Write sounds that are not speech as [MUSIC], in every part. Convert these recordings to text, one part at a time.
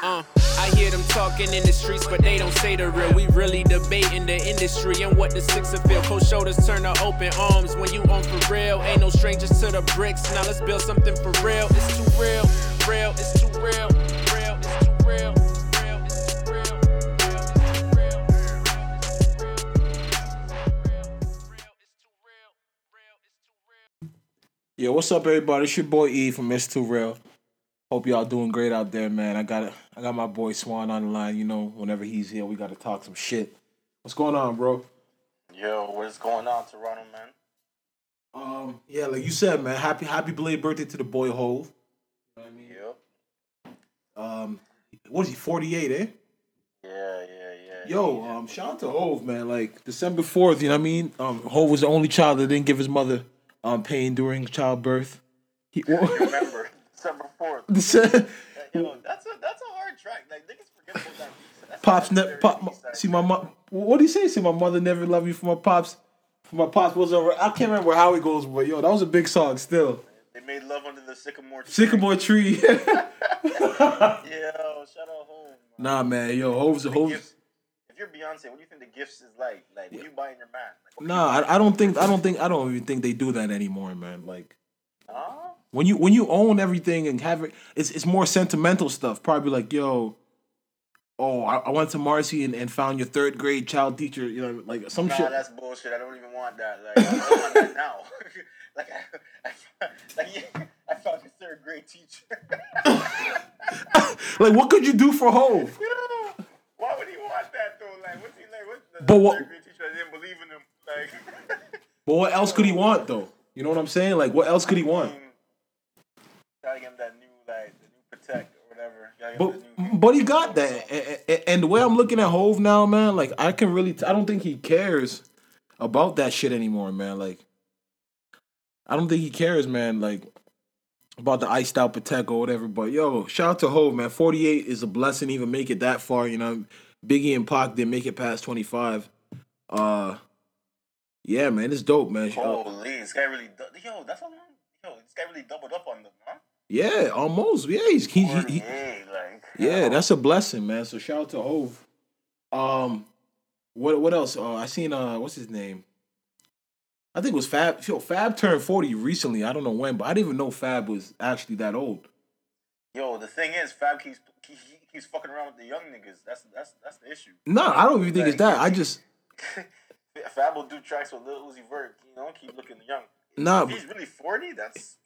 Uh, I hear them talking in the streets, but they don't say the real. We really debating the industry and what the six of feel. Cold shoulders turn to open arms when you on for real. Ain't no strangers to the bricks. Now let's build something for real. It's too real, real, it's too real, real, it's too real. real, it's too real, real, it's too real, Yo, what's up, everybody? It's your boy E from It's Too Real. Hope y'all doing great out there, man. I got I got my boy Swan on the line. You know, whenever he's here, we got to talk some shit. What's going on, bro? Yo, what's going on, Toronto, man? Um, yeah, like you said, man. Happy happy belated birthday to the boy Hove. You know what I mean? Yep. Um, what is he? Forty eight, eh? Yeah, yeah, yeah. Yo, yeah. um, shout out to Hove, man. Like December fourth, you know what I mean? Um, Hove was the only child that didn't give his mother um pain during childbirth. He, December fourth. Dece- that's a that's a hard track. Like niggas forget about that. That's Pops, ne- pop. See my mom. What do you say? See my mother never loved you for my pops. For my pops was over. I can't remember how it goes, but yo, that was a big song. Still, They made love under the sycamore tree. sycamore tree. [LAUGHS] Yo, shout out home. man. nah, man, yo, Hove's a Hove's. If you're Beyonce, what do you think the gifts is like? Like, what you buying your man? Like, Nah, I, I don't think. I don't think. I don't even think they do that anymore, man. Like Huh? When you when you own everything and have it, it's it's more sentimental stuff. Probably like, yo. Oh, I, I went to Marcy and, and found your third grade child teacher. You know, like some Nah, shit. that's bullshit. I don't even want that. Like, I don't want that now. [LAUGHS] like, I, I, like, yeah, I found your third grade teacher. [LAUGHS] like, what could you do for Hove? Yo, [LAUGHS] why would he want that though? Like, what's he like? What the But what- third grade teacher that didn't believe in him? Like, But what else could he want though? You know what I'm saying? Like, what else could he want? Gotta get him that new, like, the new protect or whatever. But but he got that, A- a- and the way I'm looking at Hove now, man, like I can really, I don't think he cares about that shit anymore, man. Like, I don't think he cares, man. Like about the iced out Patek or whatever. But yo, shout out to Hove, man. 48 is a blessing, even make it that far. You know, Biggie and Pac didn't make it past 25. Uh, yeah, man, it's dope, man. Holy, this guy really, du- yo, that's a long, yo, this guy really doubled up on them, huh? Yeah, almost. Yeah, he's he, he, he like, Yeah, that's a blessing, man. So shout out to Hove. Um, what what else? Uh, I seen uh, what's his name? I think it was Fab. Yo, Fab turned forty recently. I don't know when, but I didn't even know Fab was actually that old. Yo, the thing is, Fab keeps he, he keeps fucking around with the young niggas. That's that's that's the issue. Nah, I don't even think it's that. I just [LAUGHS] Fab will do tracks with Lil Uzi Vert, you know, keep looking young. Nah, he's really forty. That's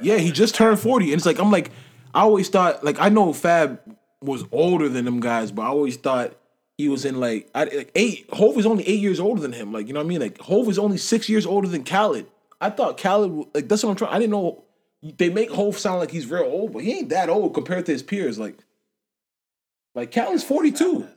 yeah, he just turned forty, and it's like I'm like, I always thought like I know Fab was older than them guys, but I always thought he was in like I like eight. Hove is only eight years older than him. Like you know what I mean? Like Hove is only six years older than Khaled. I thought Khaled like that's what I'm trying. I didn't know they make Hove sound like he's real old, but he ain't that old compared to his peers. Like like Khaled's forty two.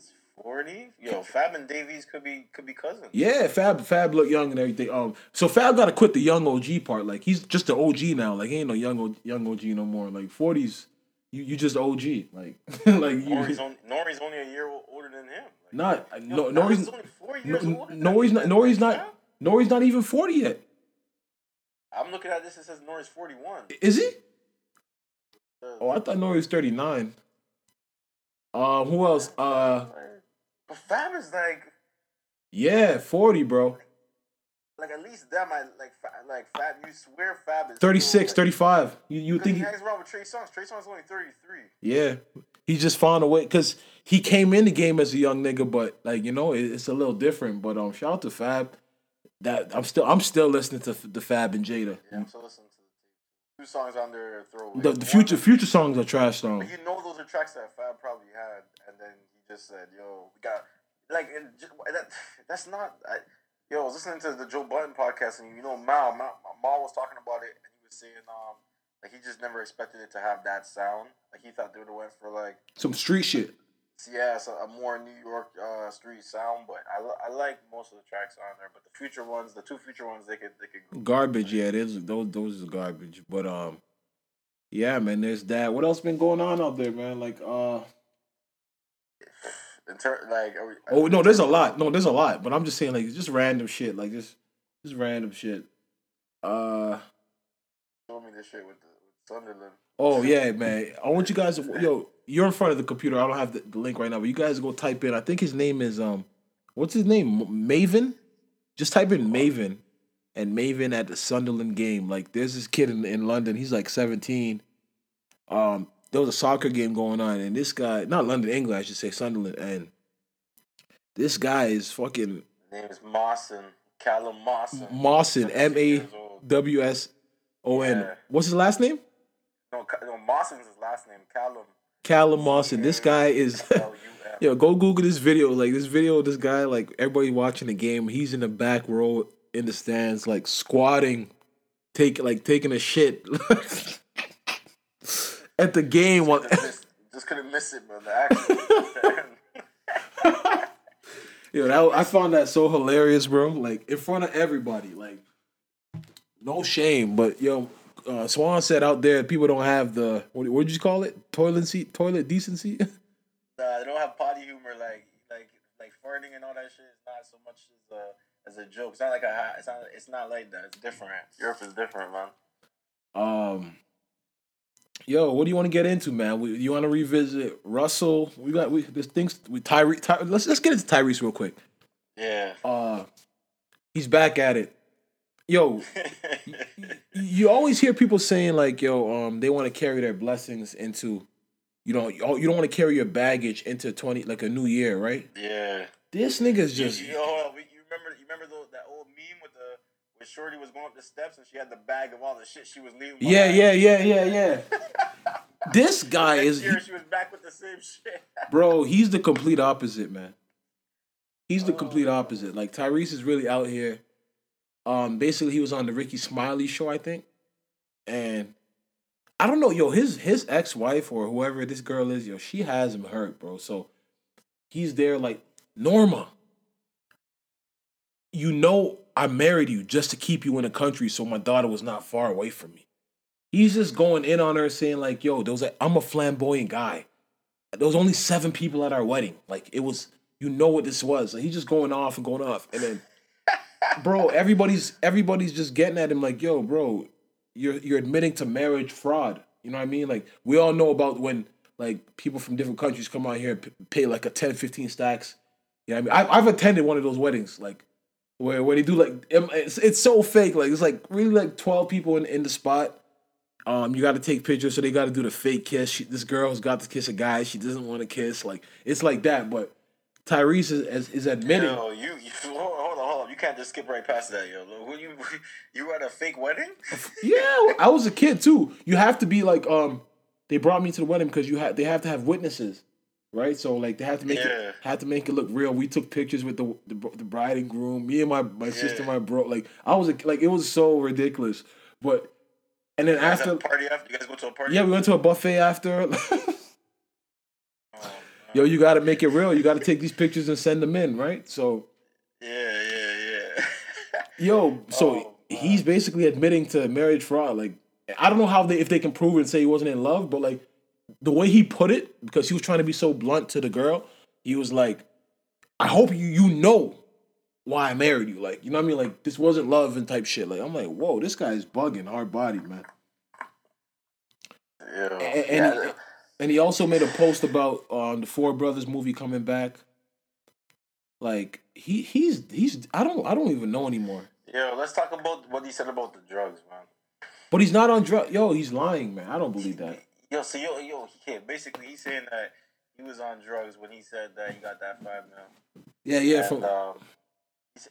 Fab Forty. Yo, Fab and Davies could be could be cousins. Yeah, Fab Fab look young and everything. Um, so Fab got to quit the young OG part. Like he's just an OG now. Like he ain't no young O- young OG no more. Like forties, you you just OG. Like [LAUGHS] like Nori's you. only, Nori's only a year older than him. Like, Not yo, no Nori's only four years no, older. Nori's not Nori's Fab. not Nori's not even forty yet. I'm looking at this. It says Nori's forty one. Is he? Oh, I thought Nori was thirty nine. Um, who else? Uh, But Fab is like, yeah, forty, bro. like at least that might like like Fab. You swear Fab is 36, still, 35. You you think? hangs around with Trey Songz. Trey Songz is only thirty three. yeah, he just found a way because he came in the game as a young nigga, but like you know, it, it's a little different. But um, shout out to Fab. That I'm still I'm still listening to the Fab and Jada. Yeah, I'm still listening to the. Two songs on their throwaway. The, the future future songs are trash songs. But you know those are tracks that Fab probably had, and then he just said, "Yo, we got like and that. That's not." I, yo, I was listening to the Joe Budden podcast, and you know, Mal, Mal, Mal was talking about it, and he was saying, um, like he just never expected it to have that sound. Like he thought they would have went for like, Some street shit. yeah, so a more New York uh, street sound. But I, I like most of the tracks on there. But the future ones, the two future ones, they could they could. Garbage, yeah, it is. Those those is garbage. But um, yeah, man, there's that. What else been going on out there, man? Like uh, In ter- like, we, oh no, there's a lot. No, there's a lot. But I'm just saying, like, just random shit, like just just random shit. Uh, Show me this shit with the with Sunderland. oh yeah, man. I want you guys. To, yo, you're in front of the computer. I don't have the, the link right now, but you guys go type in. I think his name is um, what's his name? Maven. Just type in Maven, and Maven at the Sunderland game. Like, there's this kid in, in London. He's like 17. Um, there was a soccer game going on, and this guy, not London, England, I should say Sunderland, and this guy is fucking His name is Mawson. Callum Mawson. Mawson, 17 M A. W S O N. What's his last name? No, no, Mawson's his last name. Callum. Callum Mawson. This guy is. [LAUGHS] Yo, go Google this video. Like this video, this guy, like everybody watching the game, he's in the back row in the stands, like squatting, take like taking a shit [LAUGHS] at the game. While, just, just couldn't miss it, action. [LAUGHS] yo, that, I found that so hilarious, bro. Like in front of everybody, like no shame. But yo, uh, Swan said out there, people don't have the what what did you call it? Toilet seat, toilet decency. [LAUGHS] nah, they don't have potty humor like like like farting and all that shit. Is not so much as a as a joke. It's not like a it's not it's not like that. It's different. Europe is different, man. Um, yo, what do you want to get into, man? We, you want to revisit Russell? We got we this things we Tyree. Ty, let's let's get into Tyrese real quick. Yeah. Uh, he's back at it. Yo, you always hear people saying like, yo, um, they want to carry their blessings into, you know, you you don't want to carry your baggage into twenty like a new year, right? yeah. This nigga's just you, you, you remember you remember the, that old meme with the Shorty was going up the steps and she had the bag of all the shit she was leaving. yeah, behind? yeah, yeah, yeah, yeah. [LAUGHS] This guy Next is year she was back with the same shit. [LAUGHS] bro, he's the complete opposite, man. He's the Oh. complete opposite. Like Tyrese is really out here. Um, basically, he was on the Rickey Smiley show, I think, and I don't know, yo, his his ex wife or whoever this girl is, yo, she has him hurt, bro. So he's there like Norma. You know, I married you just to keep you in the country, so my daughter was not far away from me. He's just going in on her, saying like, "Yo, there was a, I'm a flamboyant guy." there was only seven people at our wedding. Like it was, you know what this was. Like he's just going off and going off, and then, [LAUGHS] bro, everybody's everybody's just getting at him like, yo, bro, you're you're admitting to marriage fraud. You know what I mean? Like we all know about when like people from different countries come out here and pay like a 10, 15 stacks. You know what I mean? I, I've attended one of those weddings, like where where they do like it's it's so fake. Like it's like really like twelve people in in the spot. Um, you got to take pictures, so they got to do the fake kiss. She, this girl's got to kiss a guy she doesn't want to kiss. Like it's like that. But Tyrese is is, is admitting. Yo, you, you [LAUGHS] hold on, hold on. You can't just skip right past that, yo. Who you [LAUGHS] you were at a fake wedding? [LAUGHS] Yeah, I was a kid too. You have to be like um. They brought me to the wedding because you had they have to have witnesses, right? So like they have to make Yeah. it have to make it look real. We took pictures with the the, the bride and groom. Me and my my sister, my bro. Like I was like it was so ridiculous. But and then after party after you guys go to a party. yeah, we went to a buffet after. [LAUGHS] Oh, Yo, you got to make it real. You got to take these pictures and send them in, right? So yeah, yeah, yeah. Yo, [LAUGHS] so Oh, he's basically admitting to marriage fraud. Like, I don't know how they if they can prove it and say he wasn't in love, but like the way he put it, because he was trying to be so blunt to the girl, he was like, "I hope you you know why I married you." Like, you know what I mean? Like, this wasn't love and type shit. Like, I'm like, whoa, this guy's bugging, hard body, man. Yo, And, and, yeah, he, and he also made a post about um the Four Brothers movie coming back. Like he he's he's I don't I don't even know anymore. Yeah, let's talk about what he said about the drugs, man. But he's not on drugs. Yo, he's lying, man. I don't believe that. Yo, so yo, yo, he. Basically, he's saying that he was on drugs when he said that he got that five mil. Yeah, yeah. and, From um,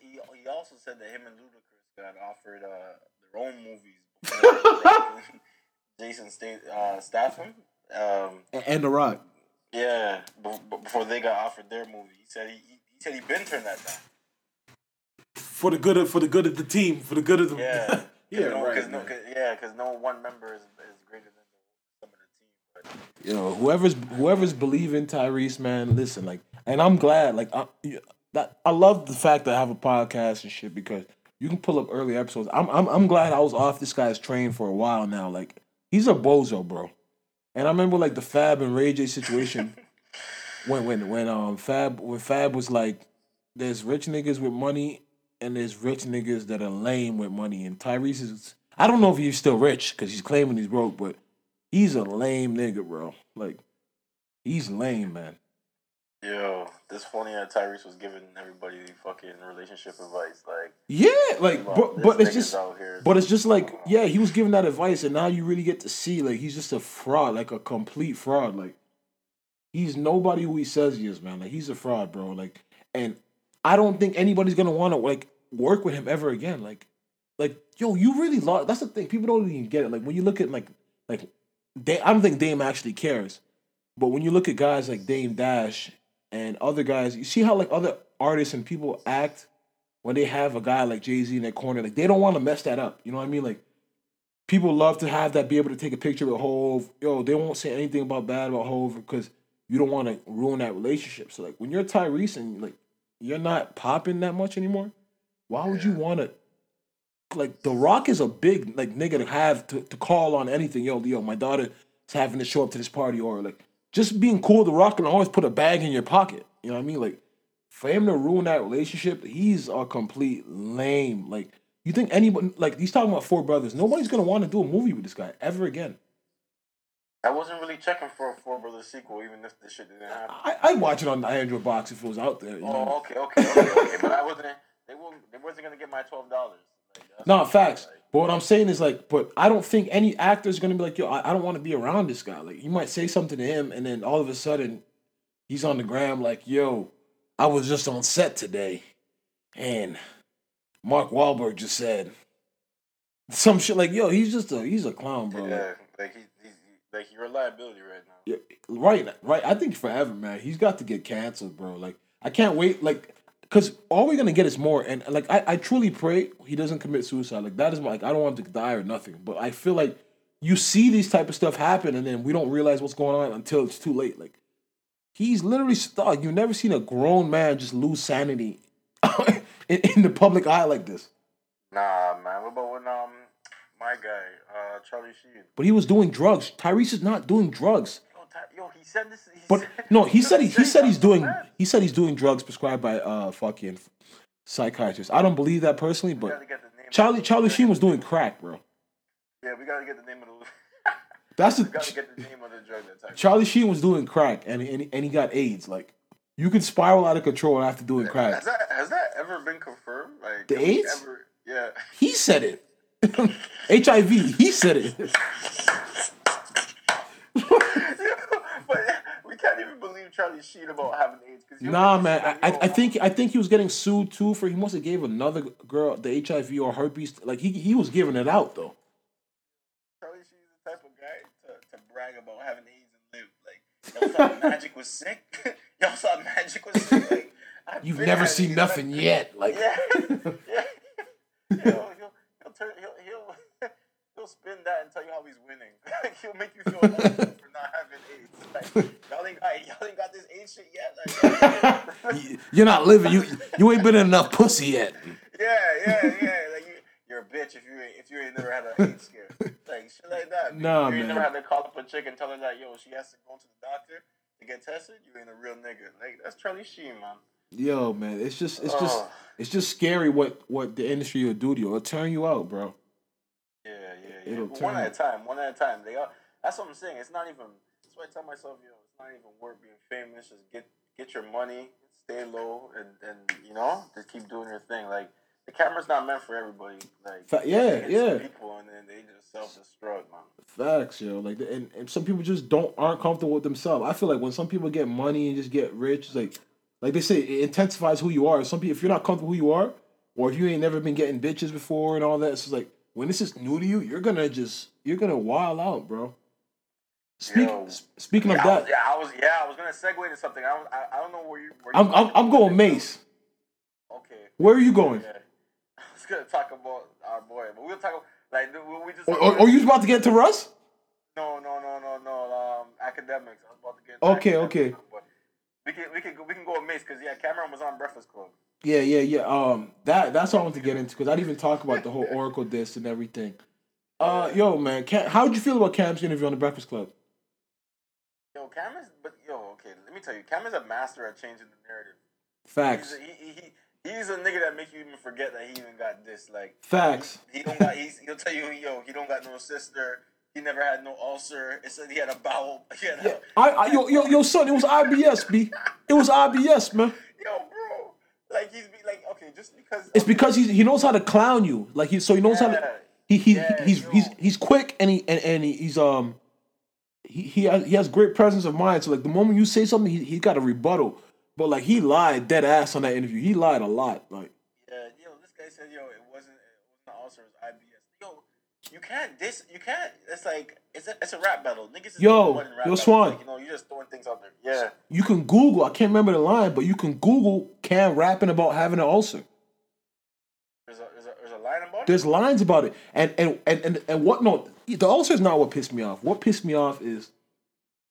he, he also said that him and Ludacris got offered uh, their own movies. [LAUGHS] Jason State, uh, Statham. Um, and the Rock. yeah, before they got offered their movie, he said he, he, said he been turned that down. For the good of for the good of the team, for the good of the Yeah, [LAUGHS] yeah, no, right. Cause no, cause, yeah, because no one member is, is greater than the, some of the know, whoever's whoever's believing Tyrese, man, listen, like, and I'm glad, like, I, that I love the fact that I have a podcast and shit because you can pull up early episodes. I'm I'm I'm glad I was off this guy's train for a while now. Like, he's a bozo, bro. And I remember like the Fab and Ray J situation [LAUGHS] when when when um Fab when Fab was like, there's rich niggas with money and there's rich niggas that are lame with money, and Tyrese is. I don't know if he's still rich because he's claiming he's broke, but he's a lame nigga, bro. Like He's lame, man. Yo, this funny that Tyrese was giving everybody fucking relationship advice. Like, Yeah, like, but, but it's just, out here. but it's just like, yeah, he was giving that advice, and now you really get to see, like, he's just a fraud, like a complete fraud. Like, he's nobody who he says he is, man. Like, he's a fraud, bro. Like, and I don't think anybody's gonna want to like work with him ever again. Like, like, yo, you really lost. That's the thing. People don't even get it. Like, when you look at like, like, Da- I don't think Dame actually cares, but when you look at guys like Dame Dash and other guys, you see how like other artists and people act when they have a guy like Jay Z in their corner. Like they don't want to mess that up. You know what I mean? Like people love to have that, be able to take a picture with Hove. Yo, they won't say anything about bad about Hove because you don't want to ruin that relationship. So like when you're Tyrese and like you're not popping that much anymore, why would you want to? Like The Rock is a big like nigga to have to, to call on anything. Yo, yo, my daughter is having to show up to this party or like just being cool. The Rock can always put a bag in your pocket. You know what I mean? Like for him to ruin that relationship, he's a complete lame. Like you think anybody like he's talking about four brothers? Nobody's gonna want to do a movie with this guy ever again. I wasn't really checking for a Four Brothers sequel, even if this shit didn't happen. I I'd watch it on the Android box if it was out there. You oh, know? Oh, okay, okay, okay, okay. But I wasn't. They won't. They wasn't gonna get my twelve dollars. No, facts. But what I'm saying is like, but I don't think any actor is gonna be like, yo, I, I don't want to be around this guy. Like, you might say something to him, and then all of a sudden, he's on the gram like, yo, I was just on set today, and Mark Wahlberg just said some shit like, yo, he's just a he's a clown, bro. Yeah, like he, he's like you're a liability right now. Yeah, right, right. I think forever, man. He's got to get canceled, bro. Like, I can't wait. Like, cause all we're gonna get is more. And like, I, I truly pray he doesn't commit suicide. Like, that is my. Like, I don't want him to die or nothing. But I feel like you see these type of stuff happen, and then we don't realize what's going on until it's too late. Like, he's literally stuck. You've never seen a grown man just lose sanity [LAUGHS] in, in the public eye like this. Nah, man. What about when um my guy uh Charlie Sheen? But he was doing drugs. Tyrese is not doing drugs. Yo, he said this. He But said, no, he [LAUGHS] said he, he said he's doing he said he's doing drugs prescribed by uh fucking psychiatrists. I don't believe that personally, but gotta get the name. of Charlie Charlie Sheen was doing crack, bro. Yeah, we gotta get the name of the. [LAUGHS] That's we gotta the get the name of the drug actually. Charlie Sheen was doing crack and and he, and he got AIDS. Like you can spiral out of control after doing crack. Has that has that ever been confirmed? Like The AIDS? Ever, yeah. He said it. [LAUGHS] HIV. He said it. but we can't even believe Charlie Sheen about having AIDS. Cause Nah, man. I, I I think I think he was getting sued too for he must have gave another girl the HIV or herpes. Like he he was giving it out though. Charlie Sheen's the type of guy to, to brag about having AIDS and live. Like y'all thought Magic was sick. [LAUGHS] y'all thought Magic was sick. Like You've never seen nothing yet. Like Yeah, [LAUGHS] yeah. [LAUGHS] He'll, he'll, he'll turn. He'll, he'll he'll spin that and tell you how he's winning. [LAUGHS] he'll make you feel eligible for not having AIDS. [LAUGHS] Like y'all ain't got y'all ain't got this AIDS shit yet. Like, [LAUGHS] you're not living. You you ain't been in enough pussy yet. Yeah, yeah, yeah. Like you, you're a bitch if you ain't if you ain't never had an AIDS scare. Like shit like that. Nah, you ain't man. never had to call up a chick and tell her that yo she has to go to the doctor to get tested. You ain't a real nigga. Like that's Charlie Sheen, man. Yo, man, it's just it's just Ugh. it's just scary what what the industry will do to you. It'll turn you out, bro. Yeah, yeah, yeah. It'll turn one at a time. One at a time. They are. That's what I'm saying. It's not even. That's why I tell myself, yo, it's not even worth being famous. Just get get your money, stay low, and and you know, just keep doing your thing. Like the camera's not meant for everybody. Like Fa- yeah, yeah. people, and then they just self destruct, man. Facts, yo. Like, and, and some people just don't aren't comfortable with themselves. I feel like when some people get money and just get rich, it's like, like they say, it intensifies who you are. Some people, if you're not comfortable who you are, or if you ain't never been getting bitches before and all that, it's just like when this is new to you, you're gonna just you're gonna wild out, bro. Speak, Yo. speaking Yeah, of I was, that, yeah, I was. Yeah, I was gonna segue to something. I don't. I, I don't know where you. Where I'm you I'm, I'm going Mase. Okay. Where are you going? Yeah. [LAUGHS] I was gonna talk about our boy, but we'll talk. About, like we- we just. Or, or, or you about to get to Russ? No, no, no, no, no. Um, academics. I was about to get. Okay, academics, okay. but We can we can go, we can go with Mase because yeah, Cam'ron was on Breakfast Club. Yeah, yeah, yeah. Um, that that's what I want to get into because I didn't even talk about the whole Oracle disc and everything. Uh, yo, man, Cam, how did you feel about Cam's interview on the Breakfast Club? Yo, Cam'ron's but yo, okay, let me tell you, Cam'ron's a master at changing the narrative. He's Facts, a, he, he, he he's a nigga that make you even forget that he even got this. Like facts. he don't got he's, he'll tell you yo he don't got no sister. he never had no ulcer. It said he had a bowel. He had a, I, I yo yo yo son, it was IBS, b. It was IBS, man. yo, bro. Like he's be like, okay, just because. It's because he he knows how to clown you. Like he so he knows how to he he Yeah, he's yo. he's he's quick and he and, and he's um he he has, he has great presence of mind. So like the moment you say something, he he got a rebuttal. But like he lied dead ass on that interview. He lied a lot. Like Yeah, yo, this guy said, yo, it wasn't, it wasn't ulcer, it was IBS. Yo, you can't this, you can't. It's like it's a, it's a rap battle. Niggas is Yo, yo. Swan. Like, you know, you're just throwing things out there. Yeah. you can Google. I can't remember the line, but you can Google Cam rapping about having an ulcer. There's a there's a, there's a line about it. There's lines about it, and and and and, and what? No, the ulcer is not what pissed me off. What pissed me off is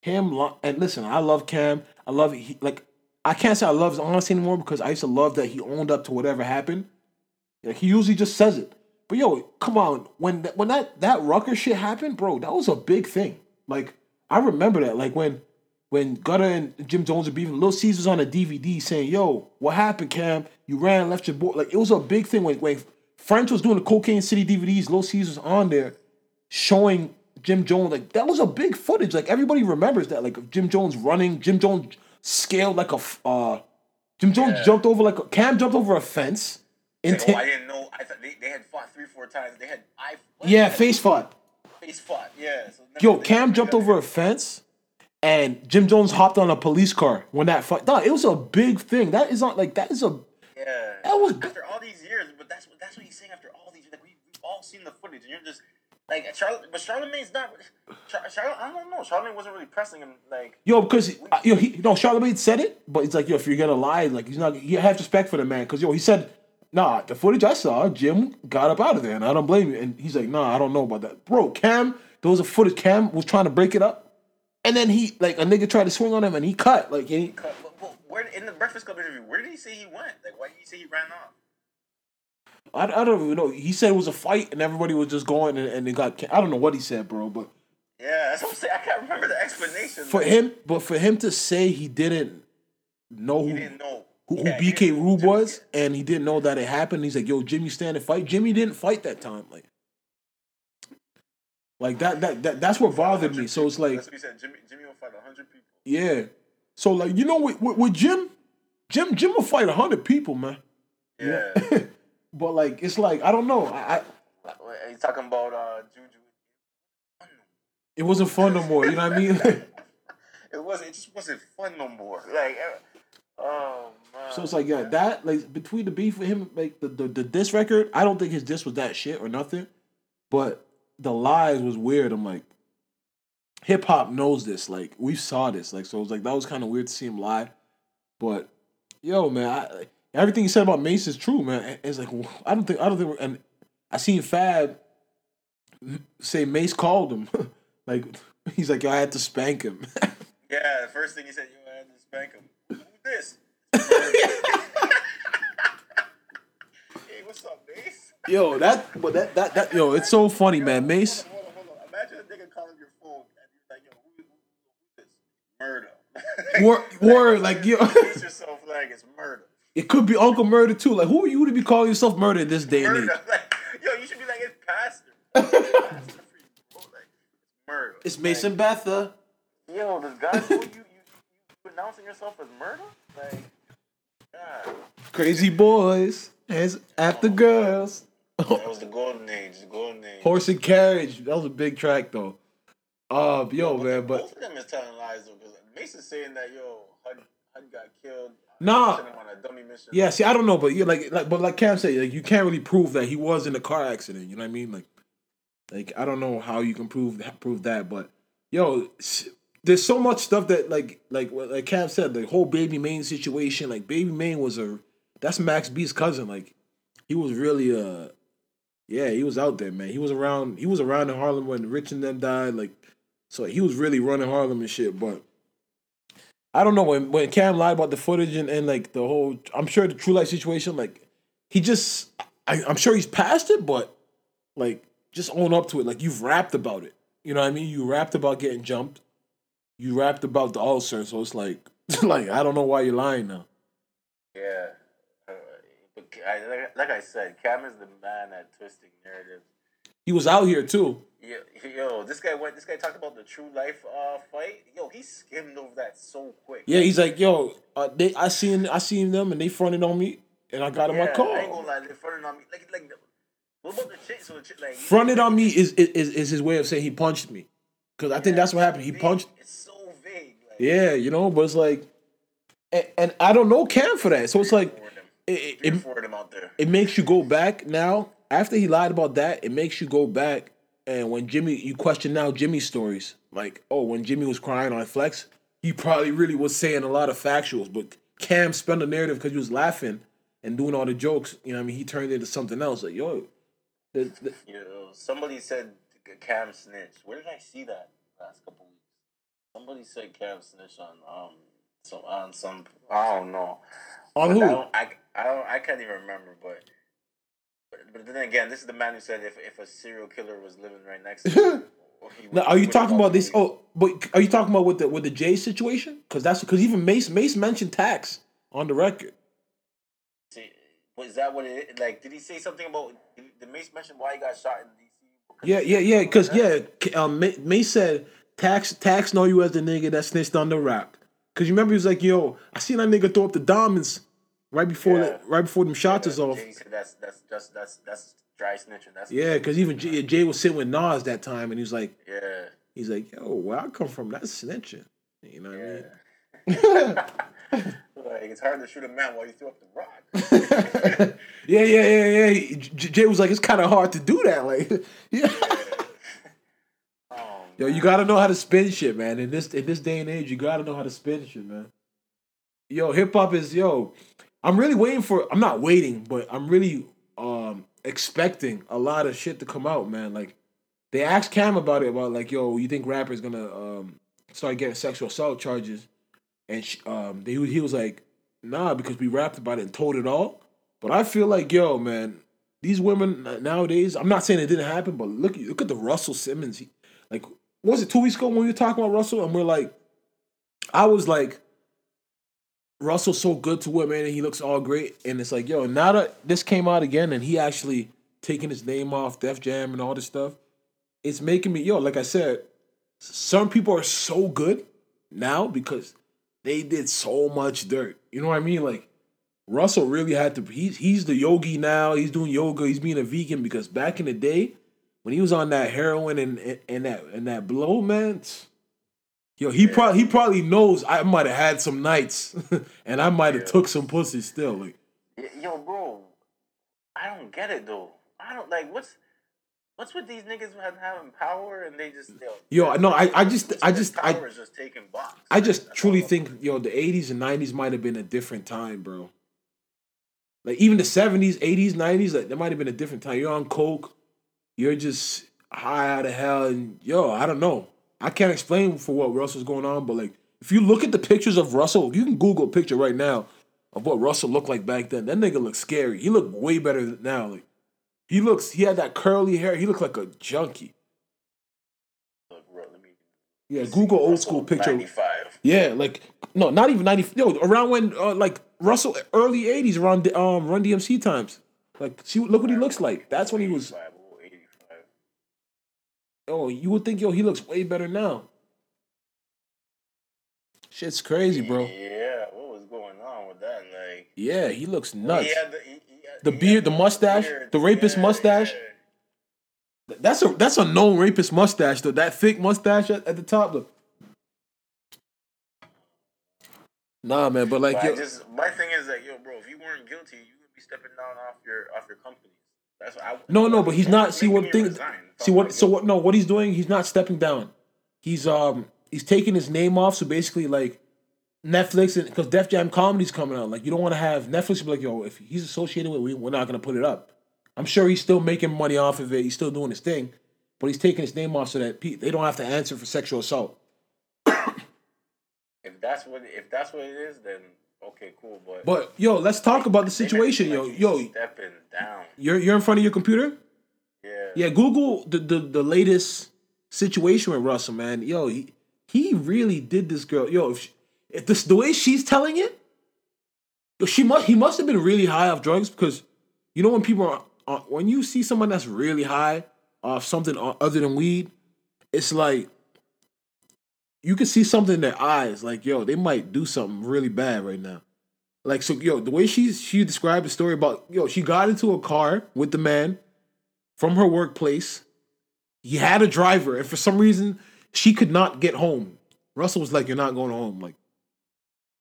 him. And listen, I love Cam. I love he like. I can't say I love his honesty anymore because I used to love that he owned up to whatever happened. Like he usually just says it. But yo, come on, when that when that that Rucker shit happened, bro, that was a big thing. Like I remember that. Like when when Gutter and Jim Jones were beefing, Lil Caesar's on a DVD saying, "Yo, what happened, Cam? You ran, left your boy." Like it was a big thing when when French was doing the Cocaine City DVDs. Lil Caesar's on there showing Jim Jones. Like that was a big footage. Like everybody remembers that. Like Jim Jones running, Jim Jones scaled like a. uh, Jim Jones Yeah. jumped over like a, Cam jumped over a fence. Into, oh, I didn't know. I thought they, they had fought three, four times. They had I. yeah, face fought. face fought. Yeah. So Yo, Cam jumped over a fence, and Jim Jones hopped on a police car when that fight. Nah, it was a big thing. That is not like that is a Yeah. That was- after all these years, but that's what that's what he's saying. After all these, years. like we we've all seen the footage, and you're just like Charlotte. But Charlamagne's not. Char, Charlotte, I don't know. Charlamagne wasn't really pressing him. Like yo because uh, yo he no Charlamagne said it, but it's like yo if you're gonna lie, like he's not. He has respect for the man because yo he said. Nah, the footage I saw, Jim got up out of there, and I don't blame you. And he's like, "Nah, I don't know about that, bro." Cam, there was a footage. Cam was trying to break it up, and then he like a nigga tried to swing on him, and he cut. Like, he, But, but where in the Breakfast Club interview, where did he say he went? Like, why did he say he ran off? I, I don't even know. He said it was a fight, and everybody was just going, and, and it got. I don't know what he said, bro, but Yeah, that's what I'm saying. I can't remember the explanation. for Like, him, but for him to say he didn't know he who didn't know who, who BK Rube was, and he didn't know that it happened. He's like, "Yo, Jimmy, stand and fight." Jimmy didn't fight that time, like, like that. That, that that's what bothered me. So it's like, That's what he said. Jimmy, Jimmy will fight hundred people. yeah. So like, you know, with, with, with Jim, Jim, Jim will fight hundred people, man. Yeah. [LAUGHS] But like, it's like I don't know. I, I He's talking about uh, Juju. it wasn't fun no more. You know what I mean? [LAUGHS] It wasn't. It just wasn't fun no more. Like, uh, So it's like, yeah, that like between the beef with him, like the the, the diss record, I don't think his diss was that shit or nothing, but the lies was weird. I'm like, hip hop knows this. Like we saw this. Like so, it was like that was kind of weird to see him lie, but yo, man, I, like, everything he said about Mase is true, man. It's like I don't think I don't think, and I seen Fab say Mase called him, [LAUGHS] like he's like, yo, I had to spank him. [LAUGHS] Yeah, the first thing he said, you had to spank him. Who this? Hey, what's up, Mase? yo, that but that that that yo, it's so funny, man. Mase. Hold on, hold on, hold on. Imagine a nigga calling your phone and you're like, yo, who, who, who's this? Murder. [LAUGHS] Word, like yo, Introduce yourself like it's murder. it could be Uncle Murder too. Like, who are you to be calling yourself Murder in this day and age? Like, yo, you should be like, it's pastor. [LAUGHS] It's pastor for you, bro. Like, it's murder. It's Mason Betha. Yo, this guy told you, you, you, you announcing yourself as murder? Like. Crazy boys, hands after girls. That was the golden age, the golden age. Horse and carriage. That was a big track though. Uh, yo, man, but both of them is telling lies though, because Mason's saying that yo, HUD, HUD got killed. Nah. Him on a dummy mission. yeah, see, I don't know, but yeah, like, like, but like Cam said, like, you can't really prove that he was in a car accident. You know what I mean? Like, like I don't know how you can prove prove that, but yo, there's so much stuff that like like like Cam said, the whole Baby Main situation. Like Baby Main was a that's Max B's cousin. Like he was really uh yeah, he was out there, man. He was around he was around in Harlem when Rich and them died. Like so he was really running Harlem and shit, but. I don't know when when Cam lied about the footage and, and like the whole I'm sure the True Life situation like he just I, I'm sure he's past it but like just own up to it like you've rapped about it you know what I mean you rapped about getting jumped you rapped about the ulcer so it's like [LAUGHS] like I don't know why you're lying now Yeah. Uh, but I, like, like I said, Cam is the man at twisting narratives. he was out here too Yo, yo, this guy went. This guy talked about the true life uh, fight. Yo, he skimmed over that so quick. Yeah, he's like, yo, uh, they I seen I seen them and they fronted on me and I got in my Yeah, I ain't car. gonna lie. They fronted on me. Like, like, what about the chick? So the chick, like, Fronted on me is is is his way of saying he punched me. Cause I think that's what happened. He Vague. punched. It's so vague. Like, Yeah, you know, but it's like, and, and I don't know Cam for that. So it's like, it, it, it, four of them out there. it makes you go back now. After he lied about that, it makes you go back. And when Jimmy, you question now Jimmy's stories. Like, oh, when Jimmy was crying on Flex, he probably really was saying a lot of factuals. But Cam spun the narrative because he was laughing and doing all the jokes. You know what I mean? He turned it into something else. Like, yo, the, the, Yo, somebody said Cam snitch. Where did I see that last couple weeks? Somebody said Cam snitch on um some on some I don't know. on But I who? don't I, I don't I can't even remember. But, but but then again, this is the man who said if if a serial killer was living right next to him. [LAUGHS] Now, are you talking about this? Oh, but are you talking about with the with the Jay situation? Because that's because even Mase Mase mentioned tax on the record. See, was that what it like? Did he say something about? Did, did Mase mention why he got shot in D.C.? Yeah, yeah, yeah. Because yeah, um, Mase, Mase said tax tax know you as the nigga that snitched on the rap. Because you remember he was like, "Yo, I seen that nigga throw up the diamonds right before Yeah. the, right before them shots is off." Jay said that's that's that's that's that's dry snitching. That's Yeah, because even Jay, Jay was sitting with Nas that time, and he was like, yeah. he's like, "Yo, where I come from, that's snitching." You know what I mean? [LAUGHS] [LAUGHS] Like it's hard to shoot a man while you throw up the rock. [LAUGHS] yeah, yeah, yeah, yeah. Jay was like, it's kind of hard to do that. Like, [LAUGHS] yeah. um, [LAUGHS] Yo, you gotta know how to spin shit, man. In this in this day and age, you gotta know how to spin shit, man. Yo, hip hop is yo. I'm really waiting for. I'm not waiting, but I'm really um expecting a lot of shit to come out, man. Like they asked Cam about it, about like, yo, you think rappers gonna um start getting sexual assault charges? And she, um, they, he was like, nah, because we rapped about it and told it all. But I feel like, yo, man, these women nowadays. I'm not saying it didn't happen, but look, look at the Russell Simmons. He, like, was it two weeks ago when we were talking about Russell? And we're like, I was like, Russell's so good to women and he looks all great. And it's like, yo, now that this came out again and he actually taking his name off Def Jam and all this stuff, it's making me, yo, like I said, some people are so good now because they did so much dirt. You know what I mean? Like, Russell really had to. He's he's the yogi now. He's doing yoga. He's being a vegan because back in the day, when he was on that heroin and and, and that and that blow, man, yo, he probably he probably knows I might have had some nights, [LAUGHS] and I might have Yeah. took some pussy still. Like, yo, bro, I don't get it though. I don't like what's what's with these niggas having, having power and they just yo. Yo, no, I- I just- I just- I- just taking box. I just That's truly think, yo, the '80s and '90s might have been a different time, bro. Like even the '70s, '80s, '90s, like there might have been a different time. You're on coke, you're just high out of hell, and yo, I don't know. I can't explain for what Russell's going on, but like if you look at the pictures of Russell, you can Google a picture right now of what Russell looked like back then. That nigga looks scary. He looked way better than now. Like he looks, he had that curly hair. He looked like a junkie. Look, bro, let me Yeah, Google old school picture. 95. Yeah, like no, not even ninety. Yo, around when uh, like Russell early eighties, around um Run DMC times. Like, see, look what he looks like. That's when he was. oh, 85. Oh, you would think yo, he looks way better now. Shit's crazy, bro. Yeah, what was going on with that? Like Yeah, he looks nuts. He had the, he, The he beard, the mustache, the rapist mustache. That's a that's a known rapist mustache though. That thick mustache at, at the top. Look. Nah, man, but like But yo, just my thing is that yo, bro, if you weren't guilty, you would be stepping down off your off your company. That's what I. No, no, but he's not. See what thing? See what? So what? No, what he's doing? He's not stepping down. He's um he's taking his name off. So basically, like Netflix and because Def Jam Comedy's coming out. Like you don't want to have Netflix be like, yo, if he's associated with, it, we're not gonna put it up. I'm sure he's still making money off of it. He's still doing his thing, but he's taking his name off so that pe- they don't have to answer for sexual assault. [COUGHS] If that's what if that's what it is, then okay, cool. But But yo, let's talk about the they make it situation, yo, yo. stepping down. You're you're in front of your computer. Yeah. Yeah, Google the, the the latest situation with Russell, man. Yo, he he really did this girl. Yo, if, she, if this the way she's telling it, she must he must have been really high off drugs because you know when people are uh, when you see someone that's really high off something other than weed, it's like you can see something in their eyes, like yo, they might do something really bad right now. Like so, yo, the way she she described the story about yo, she got into a car with the man from her workplace. He had a driver, and for some reason, she could not get home. Russell was like, "You're not going home." Like,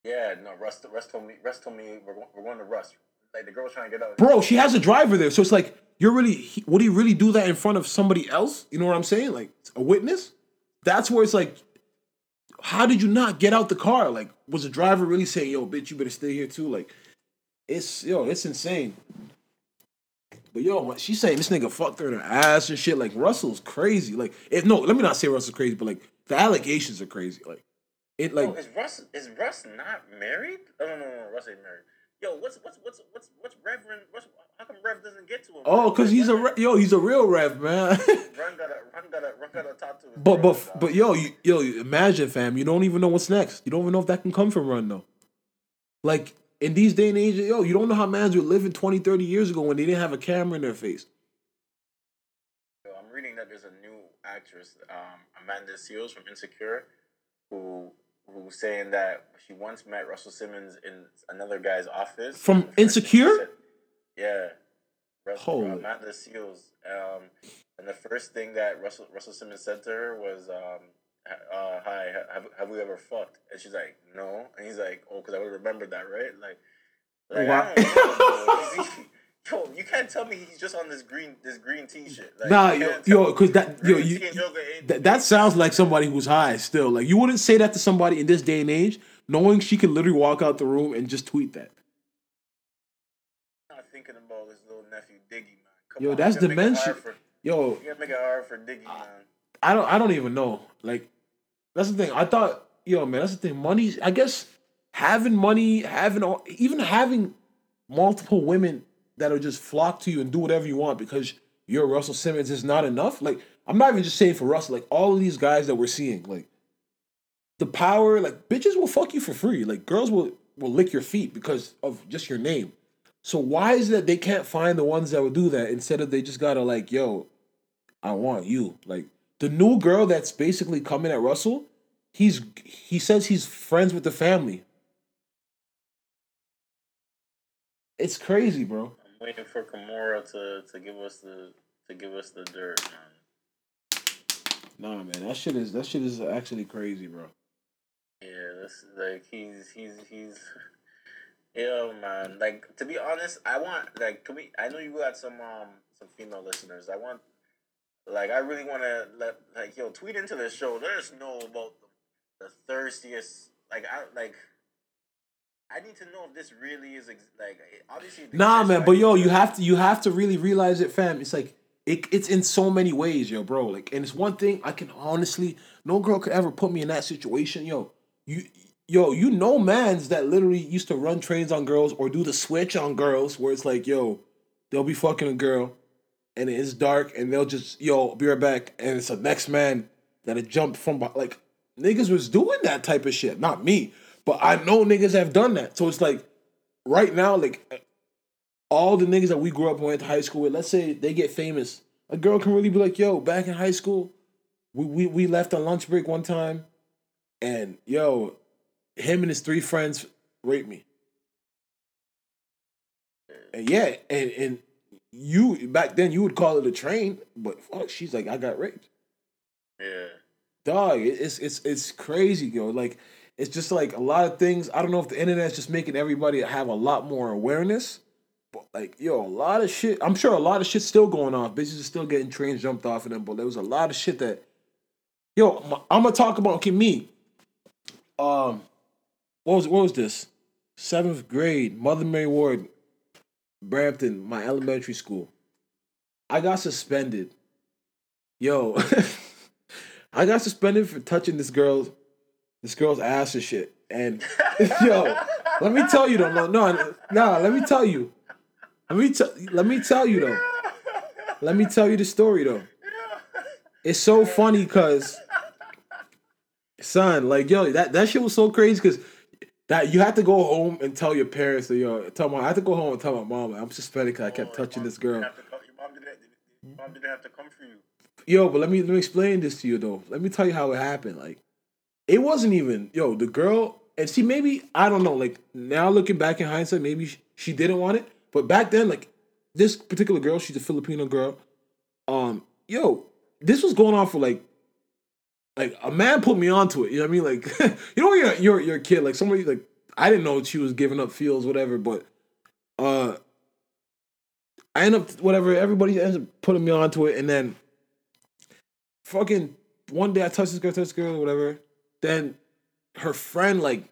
Yeah, no, Russ, Russ told me, Russ told me we're, we're going to Russ. Like the girl's trying to get out. bro, she has a driver there, so it's like you're really he, would he really do that in front of somebody else? You know what I'm saying? Like a witness. That's where it's like, how did you not get out the car? Like, was the driver really saying, "Yo, bitch, you better stay here too"? Like, it's yo, it's insane. But yo, she's saying this nigga fucked her in her ass and shit. Like Russell's crazy. Like, if no, let me not say Russell's crazy, but like the allegations are crazy. Like, it like oh, is Russ is Russ not married? Oh no, no, no, Russ ain't married. Yo, what's what's what's what's what's Reverend? What's, how come Rev doesn't get to him? oh, cause he's a re- yo, he's a real rev man. [LAUGHS] run got a run got a run got a tattoo. But but but yo, you, yo, imagine fam, you don't even know what's next. You don't even know if that can come from run though. Like in these day and age, yo, you don't know how mans were living 20, 30 years ago when they didn't have a camera in their face. Yo, I'm reading that there's a new actress, um, Amanda Seales from Insecure, who who's saying that she once met Russell Simmons in another guy's office. From And the first thing she Insecure? said- yeah. Russell, Holy. Amanda Seales. Um, and the first thing that Russell Russell Simmons said to her was, um, uh, "Hi, have have we ever fucked?" And she's like, "No." And he's like, "Oh, because I would remember that, right?" Like, like Wow. [LAUGHS] I don't know, bro. Yo, you can't tell me he's just on this green this green t shirt. Like, nah, yo, yo, cause that yo, you, tea and yoga ain't- that, that sounds like somebody who's high still. Like you wouldn't say that to somebody in this day and age, knowing she could literally walk out the room and just tweet that. I'm not thinking about his little nephew Diggy, man. Come Yo, on, that's you gotta make it dementia. for- Yo, You gotta make it hard for Diggy, man. I don't I don't even know. Like that's the thing. I thought, yo, man, that's the thing. Money, I guess having money, having all even having multiple women that'll just flock to you and do whatever you want because you're Russell Simmons is not enough. Like, I'm not even just saying for Russell, like all of these guys that we're seeing, like the power, like bitches will fuck you for free. Like girls will will lick your feet because of just your name. So why is that they can't find the ones that would do that instead of they just gotta like, yo, I want you. Like the new girl that's basically coming at Russell, he's he says he's friends with the family. It's crazy, bro. Waiting for Kimora to, to give us the to give us the dirt, man. Nah, man, that shit is that shit is actually crazy, bro. Yeah, this like he's he's he's [LAUGHS] Yo man, like to be honest, I want like can we I know you got some um some female listeners. I want like I really wanna let like yo tweet into the show. Let us know about the, the thirstiest like I like I need to know if this really is ex- like obviously Nah, man, but yo, you have to you have to really realize it, fam. It's like it, it's in so many ways, yo, bro. Like, and it's one thing I can honestly, no girl could ever put me in that situation, yo. You, yo, you know, mans that literally used to run trains on girls or do the switch on girls, where it's like, yo, they'll be fucking a girl, and it's dark, and they'll just, yo, be right back, and it's a next man that'll jump from, like, niggas was doing that type of shit. Not me, but I know niggas have done that. So it's like, right now, like all the niggas that we grew up and went to high school with, let's say they get famous, a girl can really be like, yo, back in high school, we we, we left on lunch break one time, and yo, him and his three friends raped me. And yeah, and and you back then you would call it a train, but fuck, she's like, I got raped. Yeah. Dog, it's it's it's crazy, yo. Like it's just like a lot of things. I don't know if the internet's just making everybody have a lot more awareness. But like, yo, a lot of shit. I'm sure a lot of shit's still going on. Bitches are still getting trains jumped off of them. But there was a lot of shit that, yo, I'm gonna talk about. Okay, me. Um, what was what was this? Seventh grade, Mother Mary Ward, Brampton, my elementary school. I got suspended. Yo, [LAUGHS] I got suspended for touching this girl's this girl's ass and shit. And [LAUGHS] yo, let me tell you though, no, no, no, let me tell you. Let me tell let me tell you though. Let me tell you the story though. It's so funny cause son, like yo, that, that shit was so crazy because that you have to go home and tell your parents or yo, tell my I have to go home and tell my mom like, I'm suspended because I kept Oh, touching this girl. didn't have to come- Your mom didn't, your mom didn't have to come for you. Yo, but let me let me explain this to you though. Let me tell you how it happened. Like, it wasn't even yo the girl. And see, maybe I don't know. Like now looking back in hindsight, maybe she, she didn't want it. But back then, like this particular girl, she's a Filipino girl. Um, yo, this was going on for like, like a man put me onto it. You know what I mean? Like, [LAUGHS] you know, you're you're you're a kid. Like somebody like I didn't know she was giving up feels, whatever. But uh, I end up whatever. Everybody ends up putting me onto it, and then fucking one day I touch this girl, touch this girl, whatever. Then her friend, like,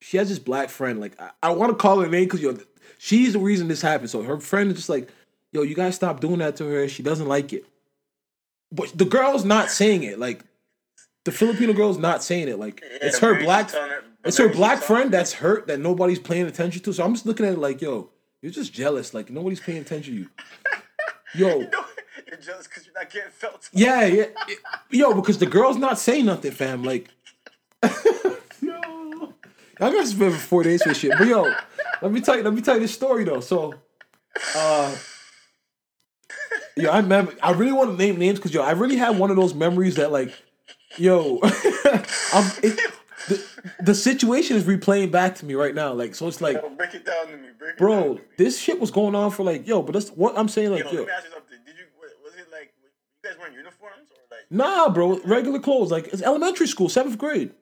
she has this black friend. Like, I, I want to call her name because yo, she's the reason this happened. So her friend is just like, yo, you guys stop doing that to her. She doesn't like it. But the girl's not saying it. Like, the Filipino girl's not saying it. Like, it's her black, her- it's her black friend that's hurt that nobody's paying attention to. So I'm just looking at it like, yo, you're just jealous. Like nobody's paying attention to you. [LAUGHS] Yo, You know, you're jealous because you're not getting felt. yeah, yeah, yo, because the girl's not saying nothing, fam. Like, yo, I got for four days for shit. But yo, let me tell you, let me tell you this story though. So, uh, yo, I remember. I really want to name names because yo, I really had one of those memories that like, yo, [LAUGHS] I'm. It, the, the situation is replaying back to me right now. Like, so it's like, Yo, break it down to me, break it down bro, to me. this shit was going on for like, yo, but that's what I'm saying. Like, Yo, yo, let me ask you something. Did you was it like you guys wearing uniforms or like nah, bro, regular clothes. Like, it's elementary school, seventh grade.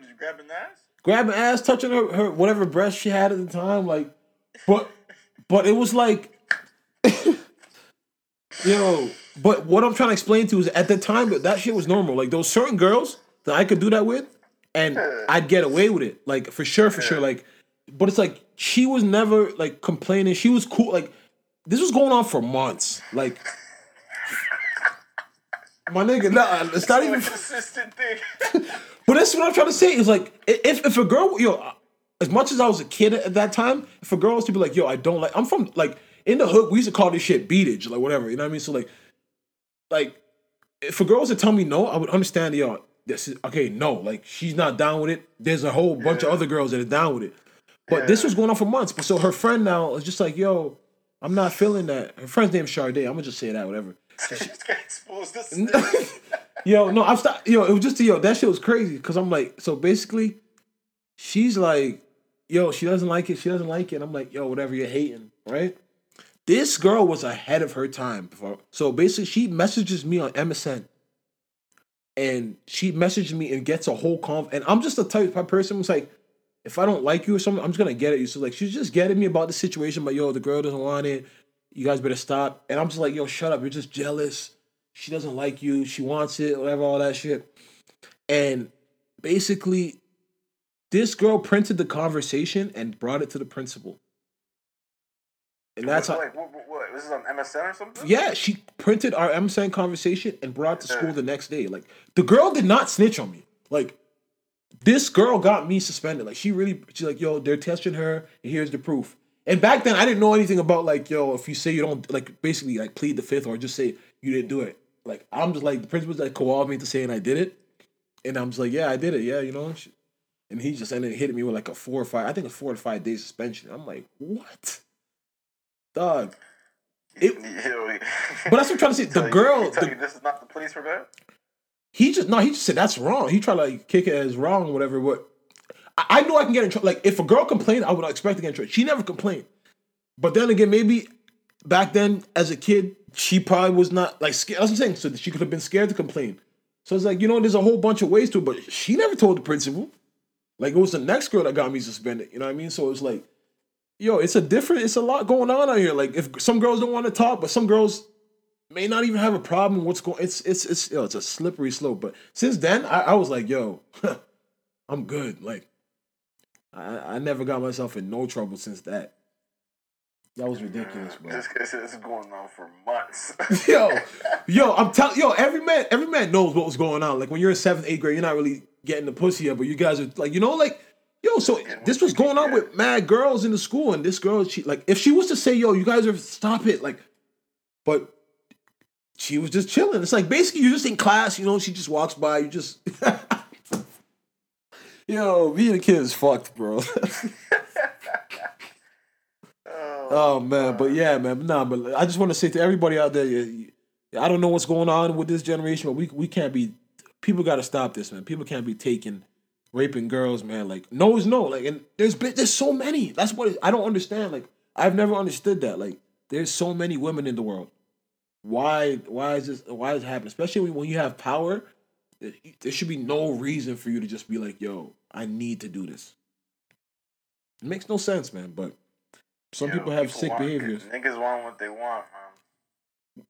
Yeah? What, you- what you doing? Did you grab an ass? grabbing ass, touching her, her whatever breast she had at the time, like, but but it was like, [LAUGHS] yo. But what I'm trying to explain to you is at the time that that shit was normal. Like those certain girls that I could do that with, and I'd get away with it, like for sure, for sure. Like, but it's like she was never like complaining. She was cool. Like this was going on for months. Like. [LAUGHS] My nigga, nah, it's not even. consistent thing. [LAUGHS] But that's what I'm trying to say. Is like if if a girl, yo, as much as I was a kid at that time, if a girl was to be like, yo, I don't like, I'm from like in the hood, we used to call this shit beatage, like whatever, you know what I mean? So like, like if a girl was to tell me no, I would understand, yo, this is okay, no, like she's not down with it. There's a whole bunch of other girls that are down with it. But this was going on for months. But so her friend now is just like, yo, I'm not feeling that. Her friend's name is Sade. I'm gonna just say that, whatever. She's getting exposed. This [LAUGHS] yo, no, I'm stop. Yo, it was just to yo. That shit was crazy because I'm like, so basically, she's like, yo, she doesn't like it. She doesn't like it. I'm like, yo, whatever. You're hating, right? This girl was ahead of her time. Before. So basically, she messages me on MSN, and she messages me and gets a whole conv. And I'm just the type of person who's like, if I don't like you or something, I'm just gonna get at you. So like, she's just getting me about the situation. But yo, the girl doesn't want it. You guys better stop. And I'm just like, yo, shut up. You're just jealous she doesn't like you, she wants it, whatever, all that shit. And basically, this girl printed the conversation and brought it to the principal. And that's how, like what, what, what? This is on MSN or something. yeah, she printed our MSN conversation and brought it to school the next day. Like, the girl did not snitch on me. Like, this girl got me suspended. Like, she really, she's like, yo, they're testing her, and here's the proof. And back then, I didn't know anything about, like, yo, if you say you don't, like, basically, like, plead the fifth or just say you didn't do it. Like, I'm just like, the principal's like, co-op me to saying I did it. And I'm just like, yeah, I did it. Yeah, you know? And he just ended up hitting me with, like, a four or five, I think a four or five day suspension. I'm like, what? Dog. It, [LAUGHS] but that's what I'm trying to say. [LAUGHS] The girl, he the- this is not the police for that. he just no, he just said that's wrong. He tried to like kick it as wrong whatever. But I, know I can get in trouble. Like if a girl complained, I would expect to get in trouble. She never complained. But then again, maybe back then as a kid, she probably was not like scared. That's what I'm saying. So she could have been scared to complain. So it's like you know, there's a whole bunch of ways to it. But she never told the principal. Like it was the next girl that got me suspended. You know what I mean? So it's like, yo, it's a different. It's a lot going on out here. Like if some girls don't want to talk, but some girls may not even have a problem. What's going? It's it's it's yo, it's a slippery slope. But since then, I, I was like, yo, [LAUGHS] I'm good. Like, I I never got myself in no trouble since that. That was ridiculous, bro. This this is going on for months. [LAUGHS] yo, yo, I'm telling yo, every man, every man knows what was going on. Like when you're in seventh, eighth grade, you're not really getting the pussy yet, but you guys are like, you know, like, yo, so this was going on with mad girls in the school, and this girl, she like, if she was to say, yo, you guys are stop it, like, but she was just chilling. It's like basically you're just in class, you know, she just walks by, you just [LAUGHS] Yo, being a kid is fucked, bro. [LAUGHS] oh, Oh man, but yeah, man, nah, but I just want to say to everybody out there, I don't know what's going on with this generation, but we we can't be. People got to stop this, man. People can't be taking raping girls, man. Like no is no. Like and there's been there's so many. That's what I don't understand. Like I've never understood that. Like there's so many women in the world. Why why is this why is it happening? Especially when, you have power, there should be no reason for you to just be like, yo, I need to do this. It makes no sense, man. But some Yo, people have sick want- behaviors. Niggas want what they want, man.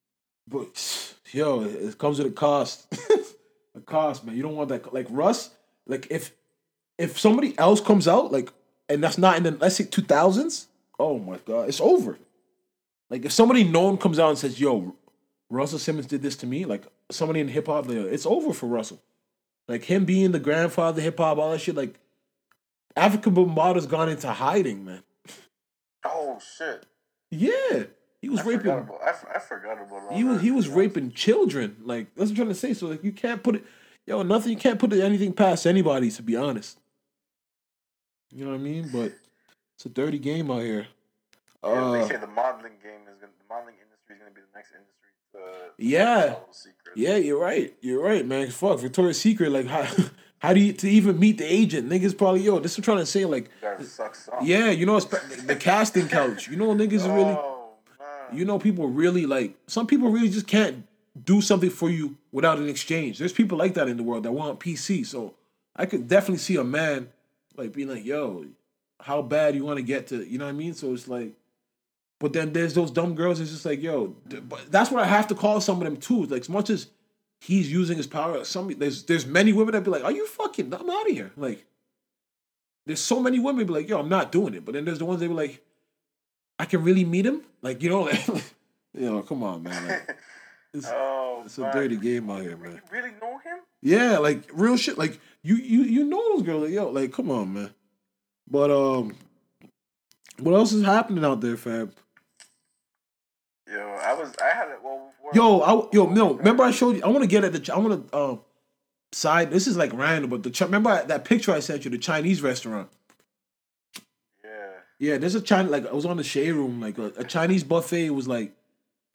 But yo, it comes with a cost. [LAUGHS] a cost, man. You don't want that. Like Russ, like if if somebody else comes out, like, and that's not in the let's say two thousands, oh my god, it's over. Like if somebody known comes out and says, "Yo, Russell Simmons did this to me," like somebody in hip hop, like, it's over for Russell. Like him being the grandfather of hip hop, all that shit. Like Afrika Bambaataa's gone into hiding, man. Oh shit. Yeah, he was I raping. forgot about. I, f- I forgot about. He was he was raping children. Like that's what I'm trying to say. So like you can't put it, yo, nothing. You can't put anything past anybody. To be honest, you know what I mean. But it's a dirty game out here. Yeah, Uh, they say the modeling game is gonna. The modeling industry is gonna be the next industry. To, Yeah. yeah, you're right. You're right, man. Fuck Victoria's Secret. Like how [LAUGHS] how do you to even meet the agent? Niggas probably yo. This is what I'm trying to say. Like You gotta suck some. yeah, you know the casting couch. You know niggas are really. Oh man. You know, people really like some people really just can't do something for you without an exchange. There's people like that in the world that want PC. So I could definitely see a man like being like, "Yo, how bad you want to get to?" You know what I mean? So it's like, but then there's those dumb girls. It's just like, "Yo," but that's what I have to call some of them too. Like as much as he's using his power, some there's there's many women that be like, "Are you fucking? I'm out of here." Like, there's so many women be like, "Yo, I'm not doing it," but then there's the ones that be like. I can really meet him. Like you know, like, [LAUGHS] you know, come on, man. Like, [LAUGHS] it's, oh, it's a dirty game out here, man. You really know him? Yeah, like real shit. Like you, you, you know those girls. Like, yo, like come on, man. But um, what else is happening out there, fam? Yo, I was. I had it. Well, Yo, I, yo, no. Remember I showed you. I want to get at the. I want to um, side. This is like random, but the remember that picture I sent you, the Chinese restaurant. Yeah. Yeah, there's a China like I was on the shade room, like a, a Chinese buffet. It was like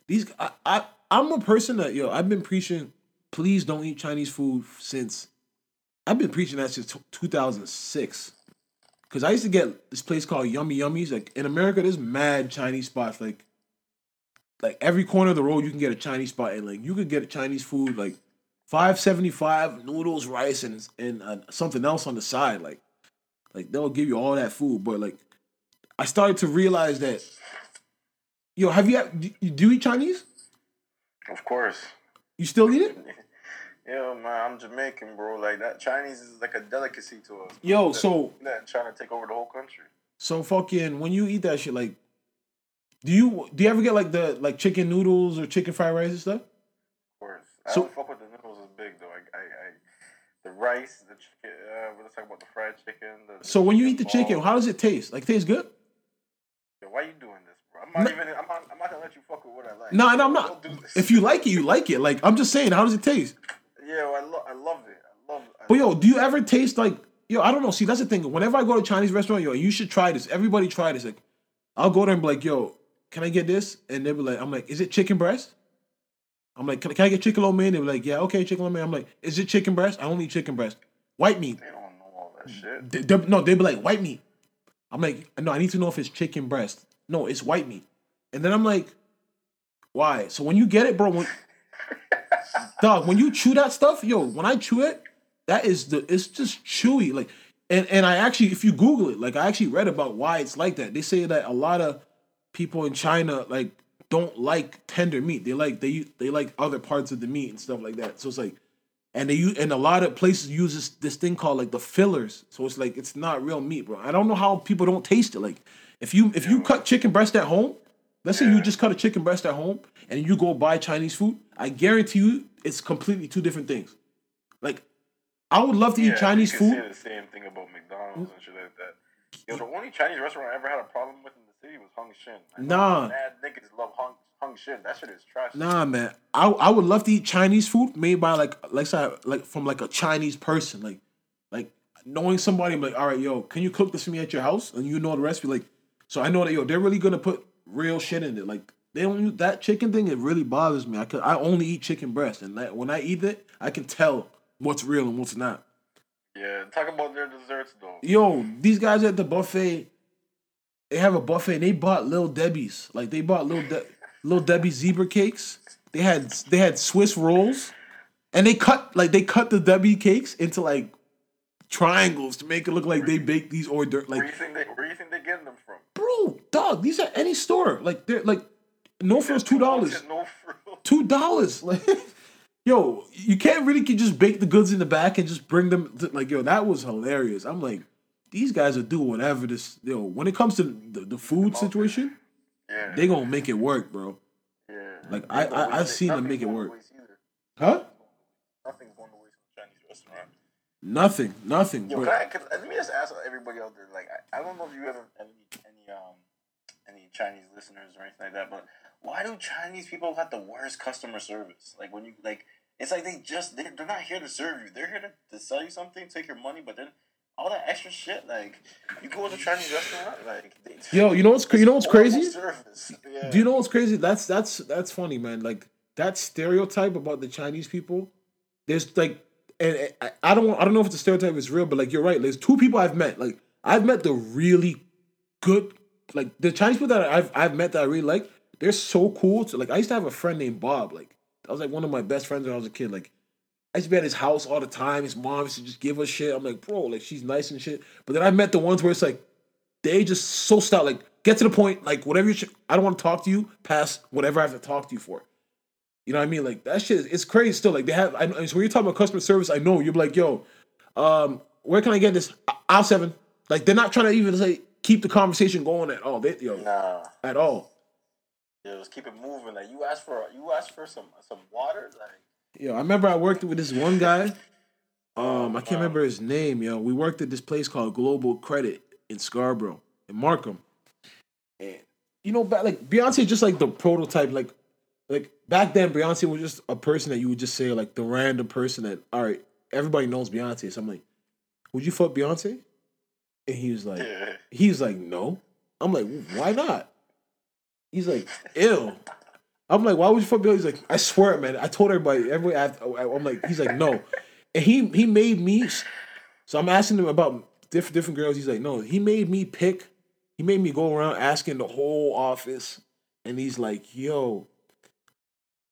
these. I, I I'm a person that yo. I've been preaching. Please don't eat Chinese food since. I've been preaching that since 2006. Cause I used to get this place called Yummy Yummies. Like in America, there's mad Chinese spots. Like, like every corner of the road, you can get a Chinese spot, and like you could get a Chinese food like five seventy five noodles, rice, and and uh, something else on the side. Like, like they'll give you all that food, but like I started to realize that, yo, have you do you, do you eat Chinese? Of course. You still eat it? [LAUGHS] Yo, man, I'm Jamaican, bro. Like that Chinese is like a delicacy to us. Yo, That- so that trying to take over the whole country. so fucking when you eat that shit, like, do you do you ever get like the like chicken noodles or chicken fried rice and stuff? Of course. I So- fuck with the noodles as big though. I, I, I the rice, the chicken. Uh, let's talk about the fried chicken. The, So when you eat the chicken, how does it taste? Like, tastes good? Yo, why you doing this, bro? I'm not No- even. I'm not, I'm not gonna let you fuck with what I like. No, and I'm not. Don't do this. If you like it, you like it. Like I'm just saying, how does it taste? Yo, I love. I love it. I love. I But yo, do you ever taste like yo? I don't know. See, that's the thing. Whenever I go to a Chinese restaurant, yo, you should try this. Everybody try this. Like, I'll go there and be like, yo, can I get this? And they'll be like, I'm like, is it chicken breast? I'm like, can, can I get chicken lo mein? They'll be like, yeah, okay, chicken lo mein. I'm like, is it chicken breast? I only eat chicken breast. White meat. They don't know all that shit. They, they- no, they'd be like, white meat. I'm like, no, I need to know if it's chicken breast. No, it's white meat. And then I'm like, why? So when you get it, bro, when, [LAUGHS] dog, when you chew that stuff, yo, when I chew it, that is the it's just chewy. Like, and and I actually, if you Google it, like I actually read about why it's like that. They say that a lot of people in China like don't like tender meat. They like they they like other parts of the meat and stuff like that. So it's like, and they use and a lot of places use this, this thing called like the fillers. So it's like it's not real meat, bro. I don't know how people don't taste it. Like if you if you cut chicken breast at home, let's say you just cut a chicken breast at home and you go buy Chinese food, I guarantee you it's completely two different things. Like I would love to eat Yeah, Chinese you can food. Say the same thing about McDonald's and shit like that. Yo, the only Chinese restaurant I ever had a problem with in the city was Hong Shing. I Nah. Mad niggas love Hung Hong Shing. That shit is trash. Nah, man. I I would love to eat Chinese food made by like like like from like a Chinese person. Like like knowing somebody, I'm like, all right, yo, can you cook this for me at your house? And you know the recipe. Like, so I know that yo, they're really gonna put real shit in it. Like they don't use that chicken thing. It really bothers me. I could, I only eat chicken breast, and that, when I eat it, I can tell what's real and what's not. Yeah, talk about their desserts though. Yo, these guys at the buffet, they have a buffet. and They bought Little Debbie's, like they bought Little De- Little Debbie zebra cakes. They had they had Swiss rolls, and they cut like they cut the Debbie cakes into like triangles to make it look like they baked these hors d'oeuvres. Where Like, you think they where you think they getting them from? bro, dog, these are any store. Like they're like no frills two dollars. No frill. Two dollars. [LAUGHS] Like, yo, you can't really can just bake the goods in the back and just bring them. To, like, yo, that was hilarious. I'm like, these guys will do whatever this. Yo, know, when it comes to the, the food situation, Yeah. they gonna make it work, bro. yeah. like, I- I- I've seen them make it work. Huh? Nothing's going to waste in a Chinese restaurant. Nothing, nothing. Yo, But can I, can, let me just ask everybody out there. Like, I, I don't know if you ever any any um any Chinese listeners or anything like that, but why do Chinese people have the worst customer service? Like when you like, it's like they just they're, they're not here to serve you. They're here to, to sell you something, take your money, but then all that extra shit. Like you go to a Chinese restaurant, like they, [LAUGHS] yo, you know what's you know what's crazy? Yeah. Do you know what's crazy? That's that's that's funny, man. Like that stereotype about the Chinese people. There's like, and I, I don't I don't know if the stereotype is real, but like you're right. There's two people I've met. Like I've met the really good, like the Chinese people that I've I've met that I really like. They're so cool. So like I used to have a friend named Bob. Like that was like one of my best friends when I was a kid. Like I used to be at his house all the time. His mom used to just give us shit. I'm like, bro, like she's nice and shit. But then I met the ones where it's like they just so stout. Like, get to the point. Like, whatever you, sh- I don't want to talk to you past whatever I have to talk to you for. You know what I mean? Like that shit. Is, it's crazy still. Like they have. I so when you're talking about customer service, I know you're like, yo, um, where can I get this? Aisle seven. Like they're not trying to even say keep the conversation going at all. They, yo, Nah. at all. Yeah, just keep it moving. Like you ask for you ask for some some water. Like Yo, I remember I worked with this one guy. Um, I can't remember his name. Yo, we worked at this place called Global Credit in Scarborough, in Markham. And you know, back like Beyonce, just like the prototype. Like, like back then, Beyonce was just a person that you would just say like the random person that all right, everybody knows Beyonce. So I'm like, would you fuck Beyonce? And he was like, he was like, no. I'm like, why not? He's like, ill. I'm like, why would you fuck Bill? He's like, I swear, man. I told everybody. Everybody, I, I'm like, he's like, no. And he he made me. So I'm asking him about different different girls. He's like, no. He made me pick. He made me go around asking the whole office, and he's like, yo,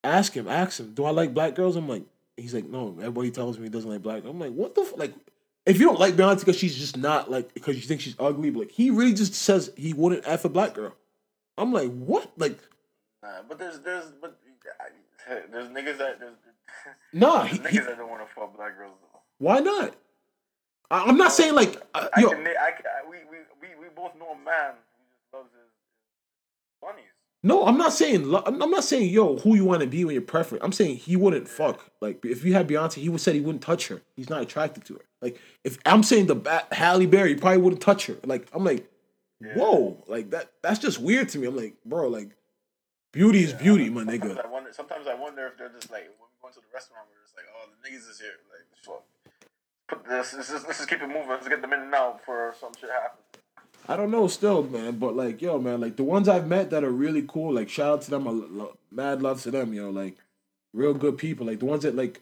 ask him, ask him, do I like black girls? I'm like, he's like, no. Everybody tells me he doesn't like black. I'm like, what the f-? like. If you don't like Beyonce because she's just not like because you think she's ugly, but like he really just says he wouldn't f a black girl. I'm like, what? Like, Nah, but there's there's but there's niggas that there's, [LAUGHS] nah. there's He, niggas that don't want to fuck black girls though. why not? I, I'm not saying like, uh, I yo, can, I can, I, we, we, we, we both know a man who just loves his, bunnies. no, I'm not saying. I'm not saying yo who you want to be when you're preference. I'm saying he wouldn't fuck. Like if you had Beyonce, he would said he wouldn't touch her. He's not attracted to her. Like if I'm saying the ba- Halle Berry, he probably wouldn't touch her. Like I'm like, whoa, like that. That's just weird to me. I'm like, bro, like beauty is beauty, my Sometimes nigga. I wonder. Sometimes I wonder if they're just like when we go into the restaurant, we're just like, oh, the niggas is here. Like, fuck. Put this. Let's just, let's just keep it moving. Let's get them in and out for some shit happens. I don't know still, man, but like, yo, man, like the ones I've met that are really cool, like shout out to them, I lo- lo- mad love to them, yo, like real good people, like the ones that like,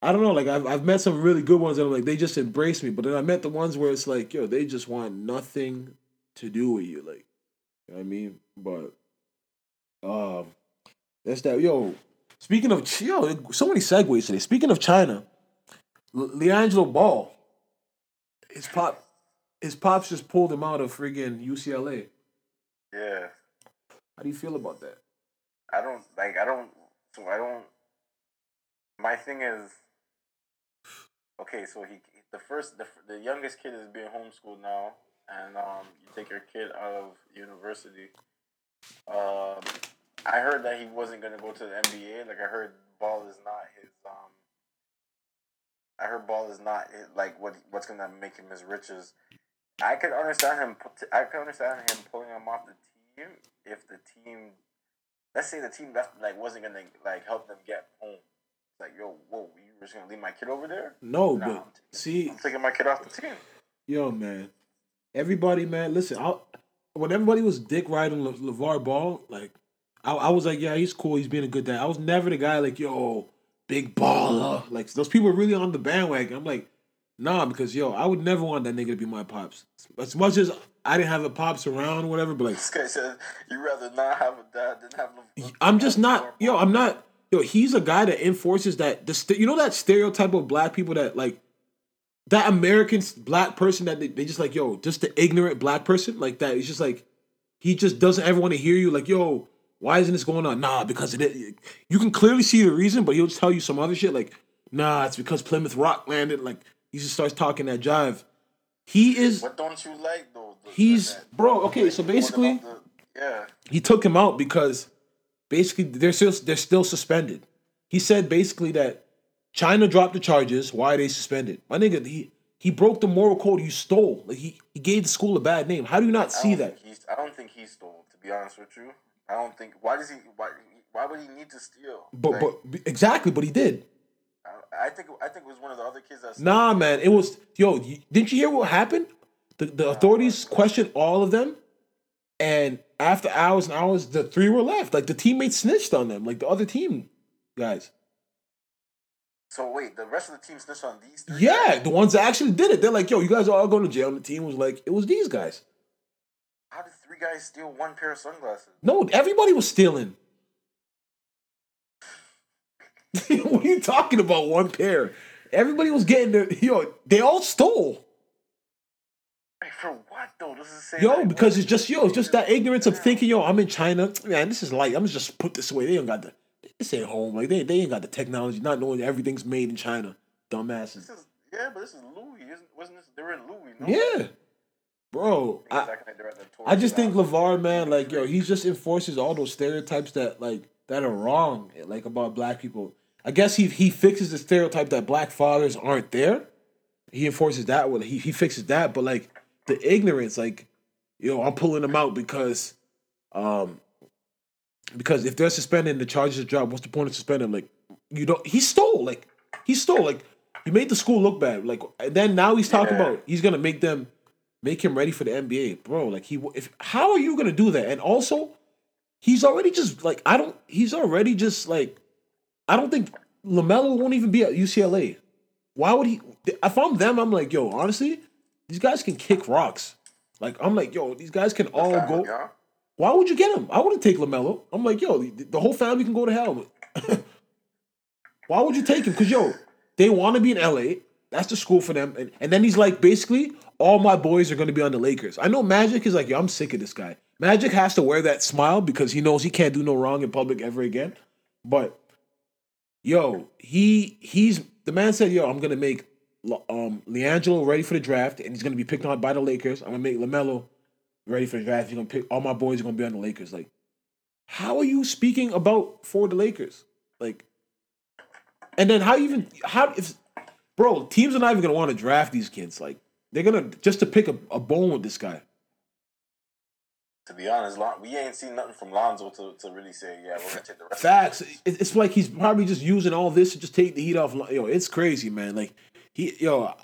I don't know, like I've I've met some really good ones that are like they just embrace me, but then I met the ones where it's like, yo, they just want nothing to do with you, like, you know what I mean? But, um, that's that, yo. Speaking of, yo, so many segues today. Speaking of China, LiAngelo Ball, his pop, his pops just pulled him out of friggin' UCLA. Yeah. How do you feel about that? I don't like. I don't. So I don't. My thing is. Okay, so he the first the, the youngest kid is being homeschooled now, and um, you take your kid out of university. Um, I heard that he wasn't gonna go to the NBA. Like I heard, ball is not his. Um, I heard ball is not his, like what what's gonna make him as rich as. I could understand him. I could understand him pulling him off the team if the team let's say the team that like wasn't gonna like help them get home. Like, yo, whoa, you were just gonna leave my kid over there? No, Nah, but I'm taking- see, I'm taking my kid off the team. yo, man, everybody, man, listen, I when everybody was dick riding Le- LaVar Ball, like I, I was like, yeah, he's cool. He's being a good dad. I was never the guy like, yo, big baller. Like those people are really on the bandwagon. I'm like, nah, because yo, I would never want that nigga to be my pops. As much as I didn't have a pops around, or whatever, but like, This guy said you rather not have a dad than have a. I'm just not, yo, I'm not, yo, he's a guy that enforces that, the st- you know that stereotype of black people that like, that American black person that they, they just like, yo, just the ignorant black person like that. He's just like, he just doesn't ever want to hear you. Like, yo, why isn't this going on? Nah, because it. You can clearly see the reason, but he'll tell you some other shit. Like, nah, it's because Plymouth Rock landed. Like, he just starts talking that jive. He is. What don't you like though? The- He's that- bro. Okay, so basically, the- yeah. he took him out because basically they're still they're still suspended. He said basically that China dropped the charges. Why are they suspended? My nigga, he he broke the moral code. You stole. Like he he gave the school a bad name. How do you not see that? he's, I don't think he stole. To be honest with you, I don't think. Why does he? Why? Why would he need to steal? But Like, but exactly, but he did. I, I think I think it was one of the other kids that. Nah, man, it was yo. Didn't you hear what happened? The the authorities questioned all of them, and after hours and hours, the three were left. Like the teammates snitched on them, like the other team guys. So wait, the rest of the team snitched on these three. Yeah, the ones that actually did it. They're like, yo, you guys are all going to jail. And the team was like, it was these guys. How did guys steal one pair of sunglasses? No, everybody was stealing. [LAUGHS] what are you talking about? One pair. Everybody was getting their yo. They all stole. Like for what though? This is Yo, like, because it's just yo, it's just that ignorance of thinking, yo, I'm in China, man. This is light. I'm just put this away. They don't got the this ain't home. Like they they ain't got the technology, not knowing everything's made in China. Dumbasses. Is yeah, but this is Louis. Isn't, wasn't this? They were in Louis. No? Yeah, bro. I, acting like they're at the I just think LaVar, man, like yo, he just enforces all those stereotypes that like that are wrong, like about black people. I guess he he fixes the stereotype that black fathers aren't there. He enforces that one. He he fixes that, but like the ignorance, like yo, I'm pulling them out because, um, because if they're suspended and the charges are dropped, what's the point of suspending? Like you don't. He stole. Like he stole. Like he made the school look bad. Like and then now he's talking Yeah. about he's gonna make them make him ready for the NBA, bro. Like he, if how are you gonna do that? And also, he's already just like I don't. He's already just like I don't think LaMelo won't even be at UCLA. Why would he? If I'm them, I'm like, yo, honestly, these guys can kick rocks. Like I'm like, yo, these guys can all go. Why would you get him? I wouldn't take LaMelo. I'm like, yo, the, the whole family can go to hell. [LAUGHS] Why would you take him? Because yo, they want to be in LA. That's the school for them. And, and then he's like, basically, all my boys are going to be on the Lakers. I know Magic is like, yo, I'm sick of this guy. Magic has to wear that smile because he knows he can't do no wrong in public ever again. But yo, he he's the man said, yo, I'm gonna make um LiAngelo ready for the draft, and he's gonna be picked on by the Lakers. I'm gonna make LaMelo ready for the draft. He's gonna pick all my boys are gonna be on the Lakers. Like, how are you speaking about for the Lakers? Like, and then how even how if bro teams are not even gonna want to draft these kids. Like, they're gonna just to pick a, a bone with this guy. To be honest, Lon- we ain't seen nothing from Lonzo to, to really say, yeah, we're gonna take the rest. Facts. It- It's like he's probably just using all this to just take the heat off. Yo, it's crazy, man. Like he, yo,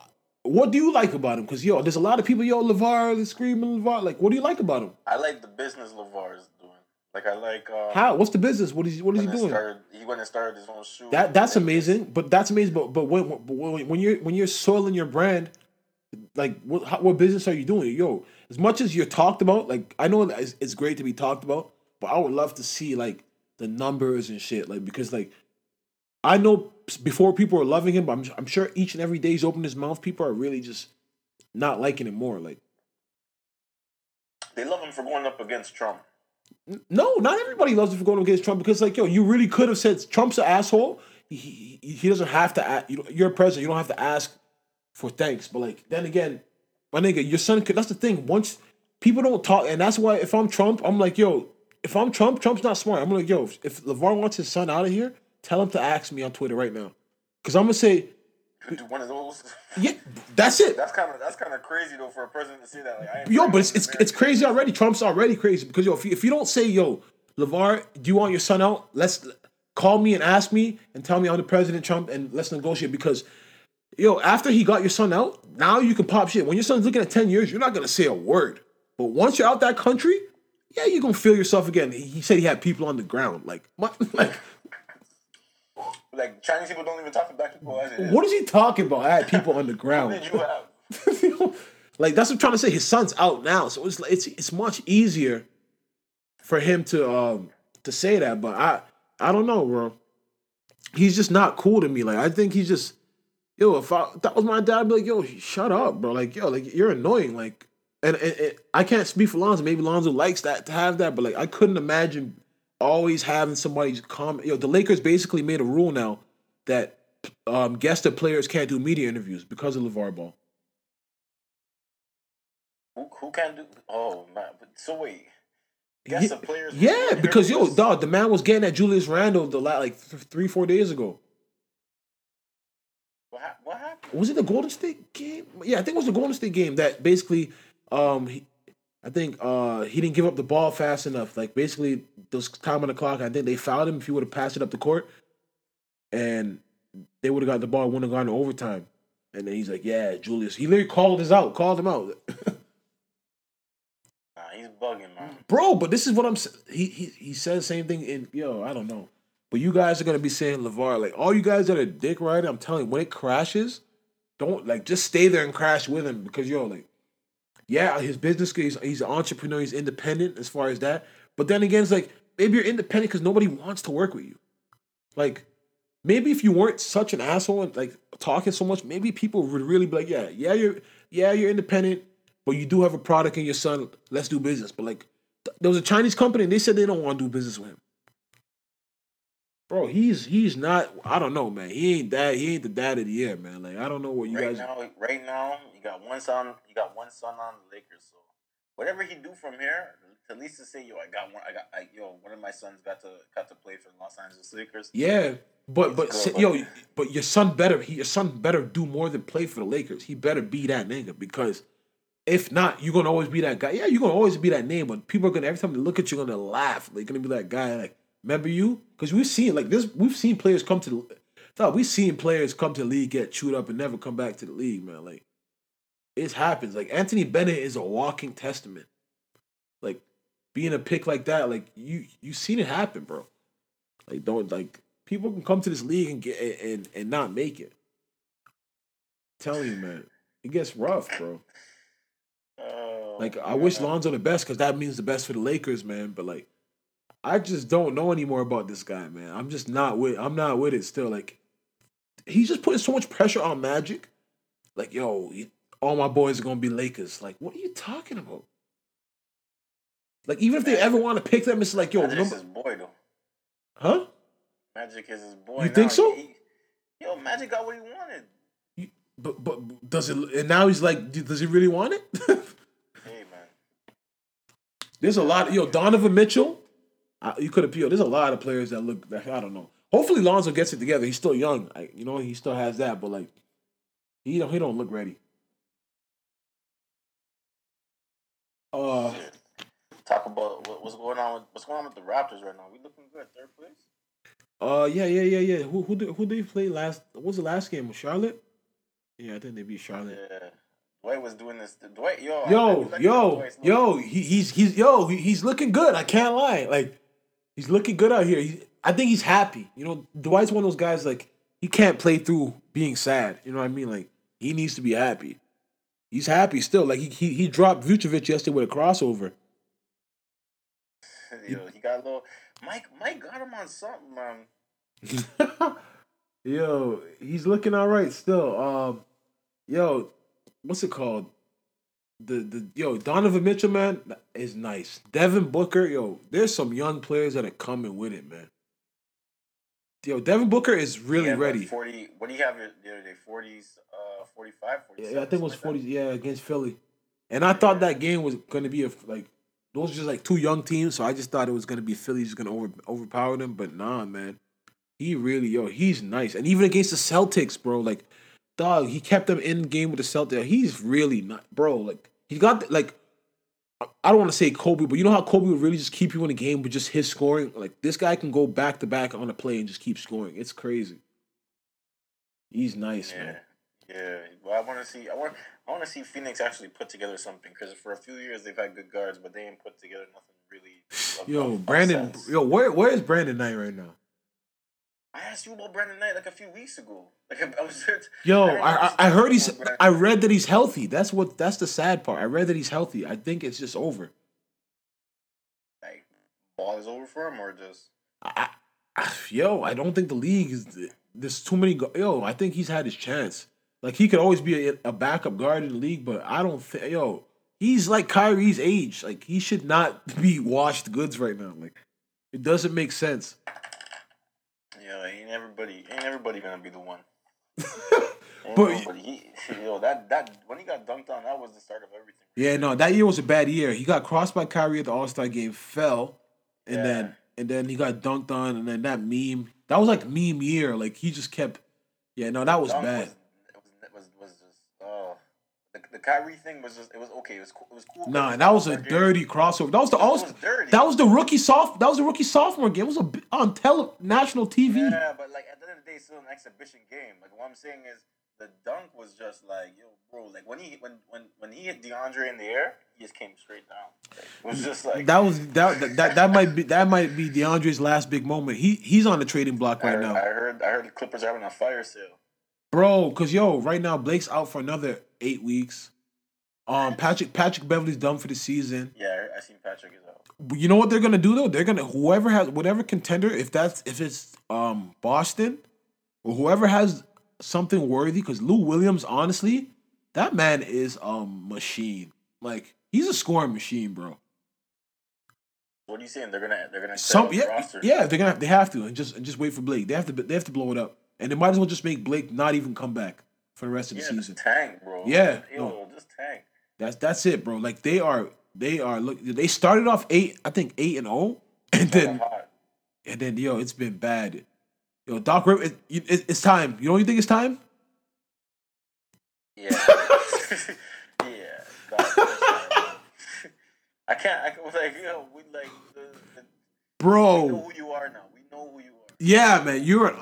what do you like about him? Because yo, there's a lot of people, yo, LaVar, is screaming LaVar. Like, what do you like about him? I like the business LaVar is doing. Like I like uh, How? What's the business? What is what is he doing? started, he went and started his own shoe. That that's amazing. But that's amazing. But but when when, when you're when you're soiling your brand, like what how, what business are you doing? Yo, as much as you're talked about, like I know it's, it's great to be talked about, but I would love to see like the numbers and shit. Like because like I know before people are loving him, but I'm I'm sure each and every day he's opening his mouth, people are really just not liking him more. Like They love him for going up against Trump. No, not everybody loves him for going up against Trump because, like, yo, you really could have said Trump's an asshole. He, he, he doesn't have to. Ask, you, you're a president. You don't have to ask for thanks. But like, then again, my nigga, your son could. That's the thing. Once people don't talk, and that's why if I'm Trump, I'm like, yo, if I'm Trump, Trump's not smart. I'm like, yo, if, if LaVar wants his son out of here, tell him to ask me on Twitter right now, because I'm gonna say, one of those. [LAUGHS] yeah, that's it. That's kind of that's kind of crazy though for a president to say that. Like, I Yo, but it's it's it's crazy already. Trump's already crazy because yo, if you, if you don't say yo, LaVar, do you want your son out? Let's call me and ask me and tell me I'm the president, Trump, and let's negotiate because. Yo, after he got your son out, now you can pop shit. When your son's looking at 10 years, you're not gonna say a word. But once you're out that country, yeah, you're gonna feel yourself again. He said he had people on the ground. Like, what? [LAUGHS] Like, Like Chinese people don't even talk to black people as it is. what is he talking about? I had people on the [LAUGHS] ground. did you have? [LAUGHS] like that's what I'm trying to say. His son's out now, so it's it's it's much easier for him to um to say that. But I I don't know, bro. He's just not cool to me. Like I think he's just yo. If I, that was my dad, I'd be like, yo, shut up, bro. Like yo, like you're annoying. Like and, and, and I can't speak for Lonzo. Maybe Lonzo likes that to have that, but like I couldn't imagine always having somebody's comment. Yo, the Lakers basically made a rule now that um guest of players can't do media interviews because of LaVar Ball. Who, who can do? Oh man! But so wait. Guess Ye- the players. Yeah, because yo, dog, the man was getting at Julius Randle the la- like th- three, four days ago. Was it the Golden State game? Yeah, I think it was the Golden State game that basically, um, he, I think uh he didn't give up the ball fast enough. Like basically, those time on the clock. I think they fouled him if he would have passed it up the court, and they would have got the ball, wouldn't have gone to overtime. And then he's like, "Yeah, Julius." He literally called us out, called him out. [LAUGHS] Nah, he's bugging, man. bro. But this is what I'm. He he he says the same thing in yo. I don't know, but you guys are gonna be saying LaVar like all you guys that are dick riding. I'm telling you, when it crashes, don't like just stay there and crash with him because yo like, yeah, his business he's he's an entrepreneur. He's independent as far as that. But then again, it's like maybe you're independent because nobody wants to work with you. Like maybe if you weren't such an asshole and like talking so much, maybe people would really be like, yeah, yeah, you're yeah, you're independent, but you do have a product in your son. Let's do business. But like, th- there was a Chinese company and they said they don't want to do business with him. Bro, he's he's not. I don't know, man. He ain't that. He ain't the dad of the year, man. Like I don't know what you right guys. now, right now, you got one son. You got one son on the Lakers. So whatever he do from here, at least to say, yo, I got one. I got, I, yo, one of my sons got to got to play for the Los Angeles Lakers. Yeah, but but say- yo, but- your son better. He, your son better do more than play for the Lakers. He better be that nigga because if not, you're gonna always be that guy. Yeah, you're gonna always be that name, but people are gonna every time they look at you, gonna laugh. They're gonna be that guy. Like, remember you? Because we've seen like this. We've seen players come to the. Thought we've seen players come to the league, get chewed up, and never come back to the league, man. Like, it happens. Like Anthony Bennett is a walking testament. Like being a pick like that, like you you've seen it happen, bro. Like don't like people can come to this league and get and and not make it. telling you, man, it gets rough, bro. Oh, Like I wish man. Lonzo the best because that means the best for the Lakers, man. But like, I just don't know anymore about this guy, man. I'm just not with. I'm not with it still. Like, he's just putting so much pressure on Magic. Like, yo, all my boys are gonna be Lakers. Like, what are you talking about? Like, even if they ever want to pick them, it's like, yo, Magic's number, his boy though. huh? Magic is his boy. You think so? He- yo, Magic got what he wanted. You- But but does it? And now he's like, does he really want it? [LAUGHS] Hey man, There's a lot. Yo, Donovan Mitchell. I, you could appeal. There's a lot of players that look. That, I don't know. Hopefully, Lonzo gets it together. He's still young. I, you know, he still has that. But like, he don't. He don't look ready. Uh, Talk about what, what's going on with what's going on with the Raptors right now. We looking good, third place. uh, yeah, yeah, yeah, yeah. Who who did who did he play last? What was the last game? With Charlotte. Yeah, I think they beat Charlotte. Yeah, Dwight was doing this. Dwight, yo, Yo, be looking at yo, yo, he, he's he's yo, he, he's looking good. I can't lie. Like, he's looking good out here. He, I think he's happy. You know, Dwight's one of those guys like he can't play through being sad. You know what I mean? Like, he needs to be happy. He's happy still. Like he he, he dropped Vucevic yesterday with a crossover. [LAUGHS] yo, he got a little. Mike, Mike got him on something, man. [LAUGHS] yo, he's looking all right still. Um, yo, what's it called? The the yo Donovan Mitchell man is nice. Devin Booker, yo, there's some young players that are coming with it, man. Yo, Devin Booker is really what, ready. Forty. What do you have the other day? Forties, uh, 45, 47, Yeah, I think it was like forty. Yeah, against Philly, and I thought that game was to be a like those were just like two young teams. So I just thought it was to be Philly just to over overpower them. But nah, man, he really yo, he's nice, and even against the Celtics, bro, like dog, he kept them in game with the Celtics. He's really not, bro. Like he got like. I- don't want to say Kobe, but you know how Kobe would really just keep you in the game with just his scoring. Like this guy can go back to back on a play and just keep scoring. It's crazy. He's nice, that. man. Yeah, yeah. Well, I want to see. I want. I want to see Phoenix actually put together something because for a few years they've had good guards, but they ain't put together nothing really Yo, Brandon. upsets. Yo, where where is Brandon Knight right now? I asked you about Brandon Knight like a few weeks ago. Like [LAUGHS] I was [LAUGHS] Yo, I, I I, I heard he's. I read that he's healthy. That's what. That's the sad part. I read that he's healthy. I think it's just over. like ball is over for him or just I, yo, I don't think the league is. There's too many. go- Yo, I think he's had his chance. Like he could always be a, a backup guard in the league, but I don't think. Yo, he's like Kyrie's age. Like he should not [LAUGHS] be washed goods right now. Like it doesn't make sense. Everybody ain't everybody gonna be the one. [LAUGHS] But- he, yo, that that when he got dunked on, that was the start of everything. Yeah, no, that year was a bad year. He got crossed by Kyrie at the All Star game, fell, and Yeah. then and then he got dunked on, and then that meme. That was like meme year. Like he just kept. Yeah, no, that was Dunk bad. Was was was just oh the, Kyrie thing was just it was okay. It was cool. It was cool. Nah, that was a Game. dirty crossover. That was the all. That was the rookie soft. That was the rookie sophomore game. It was a on tele national TV. Yeah, but like at the end of the day, it's still an exhibition game. Like what I'm saying is the dunk was just like, yo, bro, like when he when when when he hit DeAndre in the air, he just came straight down. Like, it was just like That was that, that that that might be that might be DeAndre's last big moment. He he's on the trading block I right heard, now, I heard I heard the Clippers are having a fire sale. Bro. Cause yo, right now Blake's out for another eight weeks. Um, Patrick Patrick Beverley's done for the season. Yeah, I, seen Patrick is out. You know what they're gonna do though? They're gonna whoever has whatever contender, if that's if it's um Boston or whoever has something worthy, because Lou Williams, honestly, that man is a machine. Like he's a scoring machine, bro. What are you saying? They're gonna they're gonna Some set up the yeah roster. yeah they're gonna have, they have to and just and just wait for Blake. They have to they have to blow it up, and they might as well just make Blake not even come back for the rest of the yeah, season. just tank, bro. Yeah, yo, no. just tank. That's that's it, bro. Like they are they are look they started off eight I think eight and zero, oh, [LAUGHS] and then. And then, yo, it's been bad. Yo, Doc Rivers, it, it, it's time. You don't you think it's time? Yeah. [LAUGHS] [LAUGHS] yeah. I can't. I like yo, we like the, the, we know Bro. who you are now. We know who you are. Yeah, man. You're,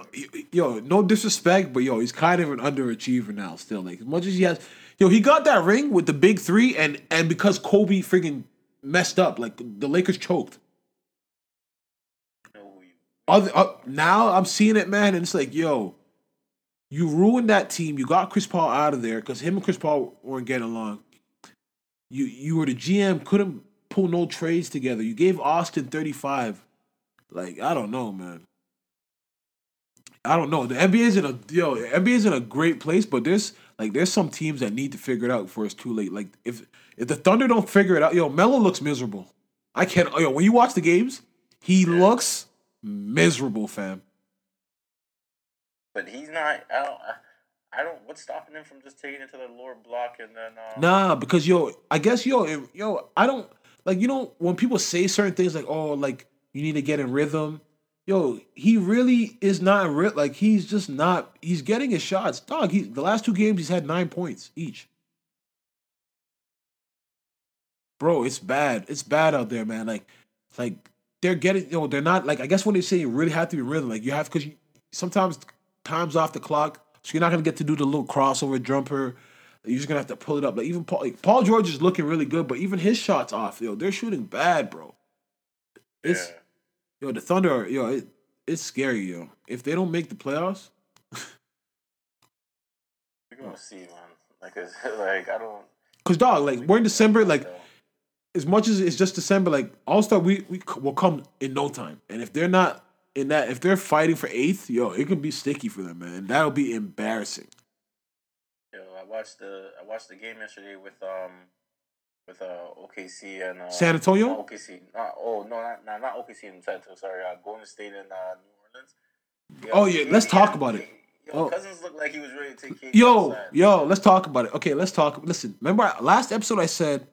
yo, no disrespect, but yo, he's kind of an underachiever now still. Like, as much as he has, yo, he got that ring with the big three, and and because Kobe freaking messed up, like, the Lakers choked. Other, uh, now I'm seeing it, man, and it's like, yo, you ruined that team. You got Chris Paul out of there because him and Chris Paul weren't getting along. You you were the GM, couldn't pull no trades together. You gave Austin 35. Like, I don't know, man. I don't know. The NBA is in a yo, the is in a great place, but there's like there's some teams that need to figure it out before it's too late. Like if if the Thunder don't figure it out, yo, Melo looks miserable. I can't yo, when you watch the games, he looks miserable, fam. But he's not. I don't. I, I don't. What's stopping him from just taking it to the lower block and then? Um, Nah, because yo, I guess yo, yo, I don't like you know when people say certain things like oh like you need to get in rhythm. Yo, he really is not rhythm. Like he's just not. He's getting his shots, dog. He the last two games he's had nine points each. Bro, it's bad. It's bad out there, man. Like, like they're getting. You know, they're not like. I guess when they say you really have to be rhythm, like you have because sometimes time's off the clock, so you're not gonna get to do the little crossover jumper. You're just gonna have to pull it up. Like even Paul, like, Paul George is looking really good, but even his shots off, yo, they're shooting bad, bro. It's yeah. Yo, the Thunder, yo, it, it's scary, yo. If they don't make the playoffs, We're gonna see, man. Like, it's, [LAUGHS] like I don't. cause dog, like we're in December, like as much as it's just December, like All Star we we will come in no time, and if they're not in that, if they're fighting for eighth, yo, it could be sticky for them, man. That'll be embarrassing. Yo, I watched the I watched the game yesterday with um with uh OKC and uh, San Antonio? OKC. Not, oh no, not, not not OKC in San Antonio. Sorry, uh, Golden State and uh, New Orleans. Yo, Oh, yeah, let's talk about it. Yo, Oh. Cousins looked like he was ready to take Yo, outside. yo, let's talk about it. Okay, let's talk. Listen, remember last episode I said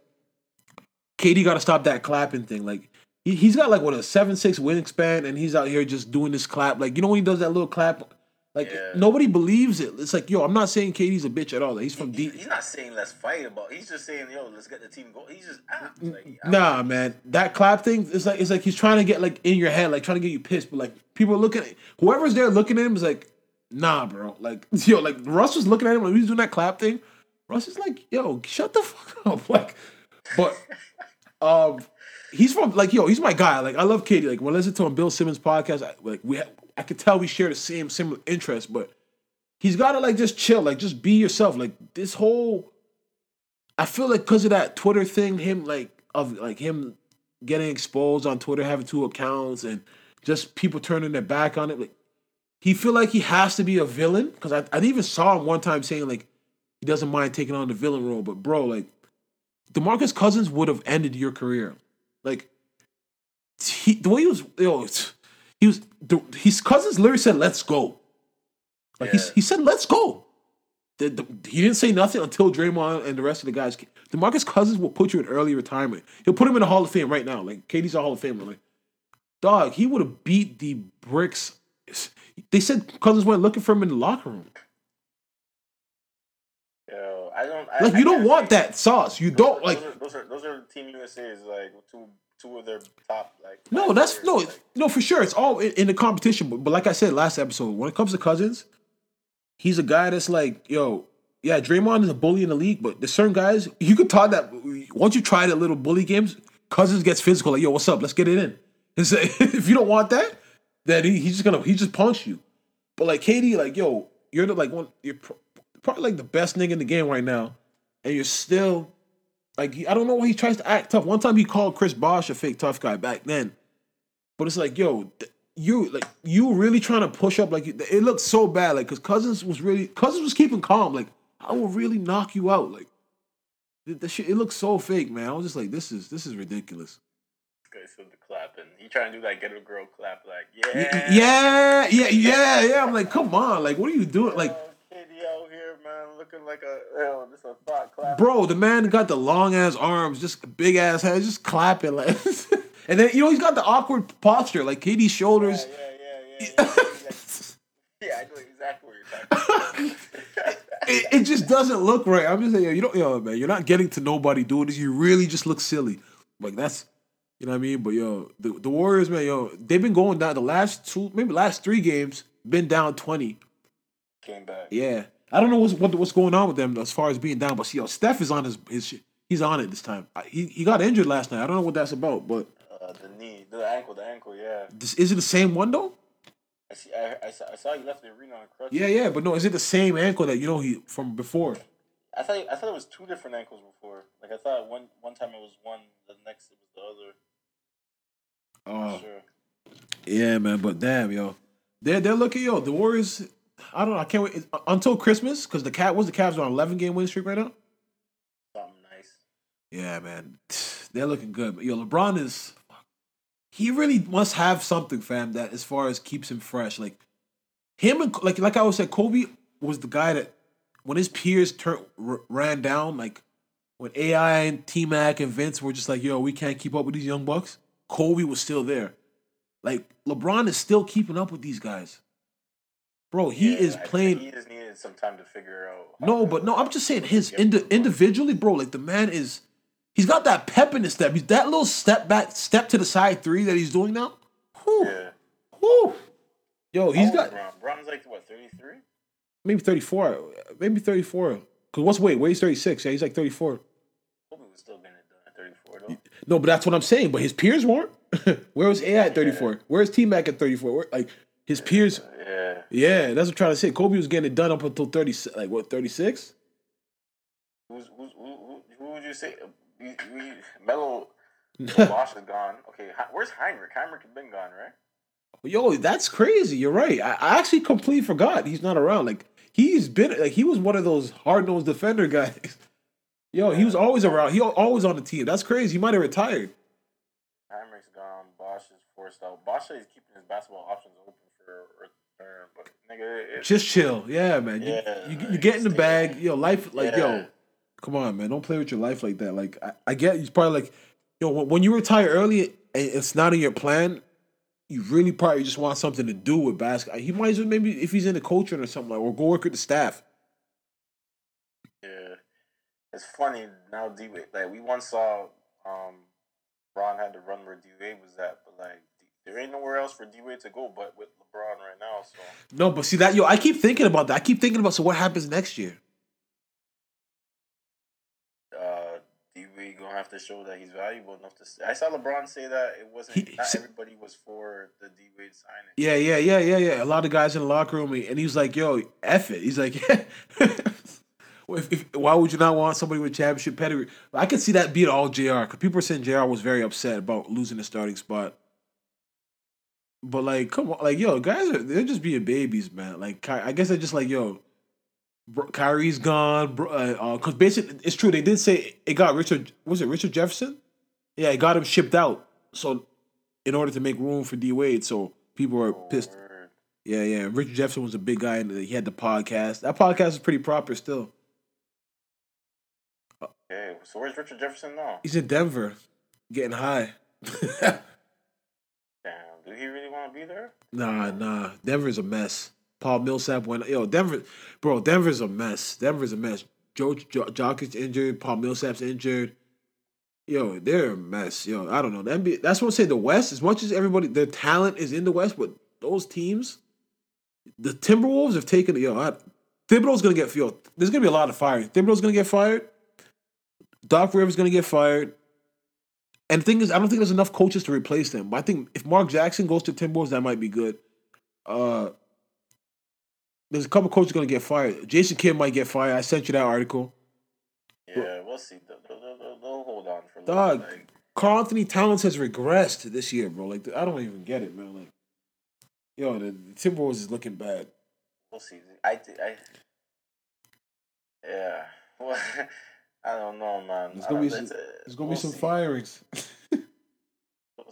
KD got to stop that clapping thing. Like he, he's got like what a seven six wingspan, and he's out here just doing this clap. Like you know when he does that little clap, like Yeah. nobody believes it. It's like yo, I'm not saying KD's a bitch at all. Like, he's from He- deep. He's not saying let's fight about. He's just saying yo, let's get the team going. He's just like, ah. Nah, man, that clap thing is like it's like he's trying to get like in your head, like trying to get you pissed. But like people are looking at whoever's there looking at him is like, nah, bro. Like [LAUGHS] yo, like Russ was looking at him when he was doing that clap thing. Russ is like, yo, shut the [LAUGHS] fuck up. Like, but um, he's from like yo, he's my guy. Like I love KD. Like when I listen to him, Bill Simmons podcast, I, like we, I could tell we share the same similar interests, but he's got to like just chill, like just be yourself. Like this whole, I feel like because of that Twitter thing, him like of like him getting exposed on Twitter, having two accounts, and just people turning their back on it. Like he feel like he has to be a villain because I, I even saw him one time saying like he doesn't mind taking on the villain role, but bro, like DeMarcus Cousins would have ended your career. Like he, the way he was, yo, he was the, his cousins literally said, "Let's go." Like Yeah. he, he said, "Let's go." The, the, he didn't say nothing until Draymond and the rest of the guys. came. DeMarcus Cousins will put you in early retirement. He'll put him in the Hall of Fame right now. Like KD's a Hall of Famer. Like dog, he would have beat the bricks. They said Cousins went looking for him in the locker room. I don't. I, Like I you don't want that sauce. You don't like. Those are, those are those are Team USA's like two two of their top like. No, that's players, no, like, no for sure. It's all in, in the competition. But, but like I said last episode, when it comes to Cousins, he's a guy that's like, yo, yeah, Draymond is a bully in the league, but there's certain guys you could talk that once you try the little bully games, Cousins gets physical. Like, yo, what's up? Let's get it in. [LAUGHS] And so, if you don't want that, then he, he's just gonna he just punch you. But like KD, like yo, you're the like one, you're probably like the best nigga in the game right now, and you're still like I don't know why he tries to act tough. One time he called Chris Bosh a fake tough guy back then, but it's like yo, you like you really trying to push up like it looked so bad like because Cousins was really Cousins was keeping calm like I will really knock you out like the, shit it looks so fake man. I was just like this is this is ridiculous. guy's still the clapping. He trying to do that get a girl clap like yeah Yeah, yeah, [LAUGHS] yeah, yeah. I'm like, come on, like, what are you doing? Like, Yo, KD out here, man, looking like a yo, this a thought clap. bro, the man got the long ass arms, just big ass head, just clapping like, [LAUGHS] and then you know he's got the awkward posture, like KD's Yeah, shoulders. yeah, yeah, yeah. Yeah, [LAUGHS] yeah, I know exactly what you're talking about. [LAUGHS] It, it just doesn't look right. I'm just saying, yo, you don't, yo, man, you're not getting to nobody doing this. You really just look silly. Like that's, you know what I mean? But yo, the, the Warriors, man, yo, they've been going down the last two, maybe last three games, been down twenty. Came back. Yeah, I don't know what's what, what's going on with them as far as being down, but see, yo, Steph is on his his shit. He's on it this time. I- He he got injured last night. I don't know what that's about, but Uh, the knee, the ankle, the ankle. Yeah. this, is it the same one though? I see. I, I, saw, I saw you left the arena on crutches. Yeah, yeah, but no, is it the same ankle that you know he from before? I thought I thought it was two different ankles before. Like I thought one one time it was one, the next it was the other. Oh, Sure. yeah, man. But damn, yo, they're they're looking, yo. The Warriors. I don't know. I can't wait uh, until Christmas because the cat was the Cavs on eleven game win streak right now. Something nice. Yeah, man, [SIGHS] they're looking good. But yo, LeBron is. He really must have something, fam. That as far as keeps him fresh, like him and like like I always said, Kobe was the guy that when his peers tur- r- ran down, like when AI and T Mac and Vince were just like, "Yo, we can't keep up with these young bucks." Kobe was still there. Like LeBron is still keeping up with these guys, bro. He Yeah, is playing. He just needed some time to figure out. No, but no, I'm just saying his indi- individually, bro. Like the man is, he's got that pep in his step. He's that little step back, step to the side three that he's doing now. Whew, Yeah. whew. Yo, he's got is Bron? Bron's like what, thirty three? maybe 34, maybe 34. Cause what's wait? Wait, he's 36. Yeah, he's like 34. Kobe was still getting it done at thirty four though. No, but that's what I'm saying. But his peers weren't. [LAUGHS] Where was AI at 34? Where's T Mac at 34? Where, like his peers. Yeah. Yeah, that's what I'm trying to say. Kobe was getting it done up until 30, like what 36? Who's, who's, who, who, who would you say? We, we, Melo [LAUGHS] Bosh is gone. Okay, where's Hinrich? Hinrich has been gone, right? Yo, that's crazy. You're right. I, I actually completely forgot he's not around. Like he's been like he was one of those hard nosed defender guys. [LAUGHS] Yo, he was always around. He always on the team. That's crazy. He might have retired. Hinrich's gone. Bosh is forced out. Bosh is keeping his basketball options nigga, Just chill. Yeah, man. You, Yeah, you, you get in the bag. Yo, life like Yeah. yo. Come on, man. Don't play with your life like that. Like I, I get. He's probably like, yo, when, when you retire early and it's not in your plan, you really probably just want something to do with basketball. He might as well maybe if he's in the coaching or something like, or go work with the staff. yeah. It's funny now. D like we once saw, um, Ron had to run where D Wade was at, but like there ain't nowhere else for D Wade to go but with LeBron right now. So No, but see that yo, I keep thinking about that. I keep thinking about so what happens next year. uh, D Wade gonna have to show that he's valuable enough to. Say. I saw LeBron say that it wasn't. He- not everybody was for the D Wade signing. Yeah, yeah, yeah, yeah, yeah. A lot of guys in the locker room, and he was like, "Yo, f it." He's like, [LAUGHS] well, if, if, "Why would you not want somebody with championship pedigree?" I could see that beat all Jr. Because people are saying Jr. was very upset about losing the starting spot. But like, come on, like, yo, guys are they're just being babies, man. Like, I guess they're just like, yo, bro, Kyrie's gone, bro. Uh, Because basically, it's true. They did say it got Richard. Was it Richard Jefferson? Yeah, it got him shipped out. So, in order to make room for D Wade, so people are pissed. Yeah, yeah. Richard Jefferson was a big guy, and he had the podcast. That podcast is pretty proper still. Okay, so where's Richard Jefferson now? He's in Denver, getting high. [LAUGHS] Do he really want to be there? nah, nah. Denver's a mess. Paul Millsap went. Yo, Denver, bro. Denver's a mess. Denver's a mess. Joe jo- Jokic injured. Paul Millsap's injured. Yo, they're a mess. Yo, I don't know. The NBA, that's what I say. The West, as much as everybody, their talent is in the West, but those teams, the Timberwolves have taken. Yo, I, Thibodeau's gonna get. Yo, there's gonna be a lot of firing. Thibodeau's gonna get fired. Doc Rivers gonna get fired. And the thing is, I don't think there's enough coaches to replace them. But I think if Mark Jackson goes to Timberwolves, that might be good. Uh, there's a couple coaches gonna get fired. Jason Kidd might get fired. I sent you that article. Yeah, we'll see. They'll, they'll, they'll, hold on for a little Dog, bit, like, Karl-Anthony Towns has regressed this year, bro. Like I don't even get it, man. Like, yo, the, the Timberwolves is looking bad. We'll see. I, I, yeah. [LAUGHS] Well, I don't know, man. There's gonna be some, there's gonna we'll be some see. firings.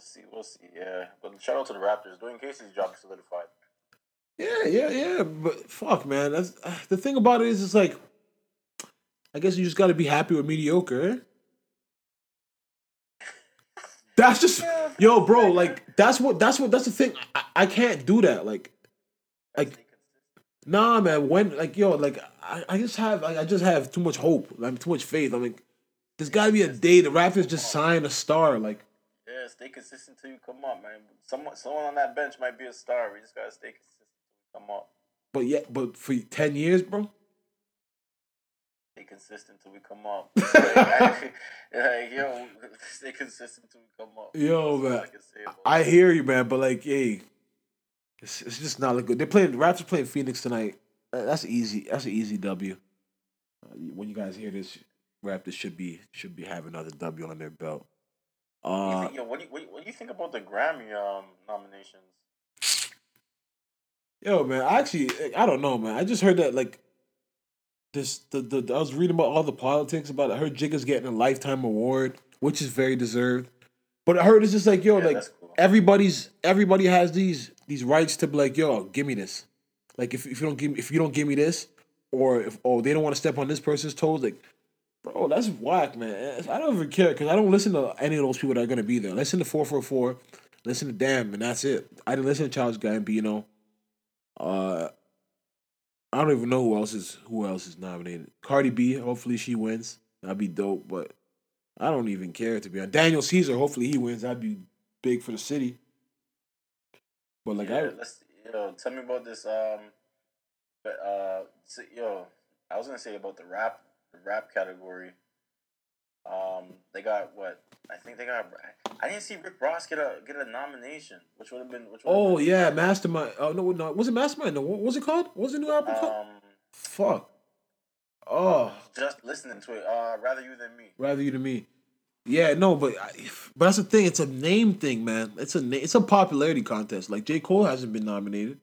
We'll see. We'll see. Yeah, but shout out to the Raptors. Dwane Casey's job is solidified. Yeah, yeah, yeah. But fuck, man. That's uh, [SIGHS] the thing about it is, it's like, I guess you just got to be happy with mediocre. Eh? [LAUGHS] That's just, yo, bro. Like that's what that's what that's the thing. I, I can't do that. Like, like, nah, man. When like yo, like I, I just have like I just have too much hope. Like too much faith. I'm like, there's got to be a day the Raptors just sign a star. Like, Yeah, stay consistent till you come up, man. Someone, someone on that bench might be a star. We just gotta stay consistent till we come up. but yeah, but for ten years, bro. Stay consistent till we come up. like, [LAUGHS] like, yo, [LAUGHS] stay consistent till we come up. Yo, That's man. I can say about I hear you, man, but like, hey, it's, it's just not look good. They're playing. Raptors playing Phoenix tonight. Uh, That's easy. That's an easy W. Uh, when you guys hear this, Raptors should be should be having another W on their belt. What do you Uh, think- yo, what do you, what, do you- what do you think about the Grammy um nominations? yo, man, I actually, I don't know, man. I just heard that like this. The, the I was reading about all the politics about. It. I heard Jigga's getting a lifetime award, which is very deserved. But I heard it's just like yo, Yeah, like cool. everybody's everybody has these these rights to be like yo, give me this. Like if, if you don't give me if you don't give me this, or if oh they don't want to step on this person's toes, like bro, that's whack, man. I don't even care because I don't listen to any of those people that are gonna be there. Listen to four four four, listen to Damn, and that's it. I didn't listen to Charles Gambino. Uh, I don't even know who else is who else is nominated. Cardi B, hopefully she wins. That'd be dope, but I don't even care to be honest. Daniel Caesar, hopefully he wins. That'd be big for the city. But like yeah, I, let's yo tell me about this um, but uh, so, yo, I was gonna say about the rap the rap category. Um, they got what I think they got. I didn't see Rick Ross get a get a nomination, which would have been. Which oh been- yeah, Mastermind. Oh no, no, was it Mastermind? No, what was it called? What was the new album called? Um, Fuck. Oh, just listening to it. Uh, rather you than me. rather you than me. Yeah, no, but I, but that's the thing. It's a name thing, man. It's a na- it's a popularity contest. Like J Cole hasn't been nominated.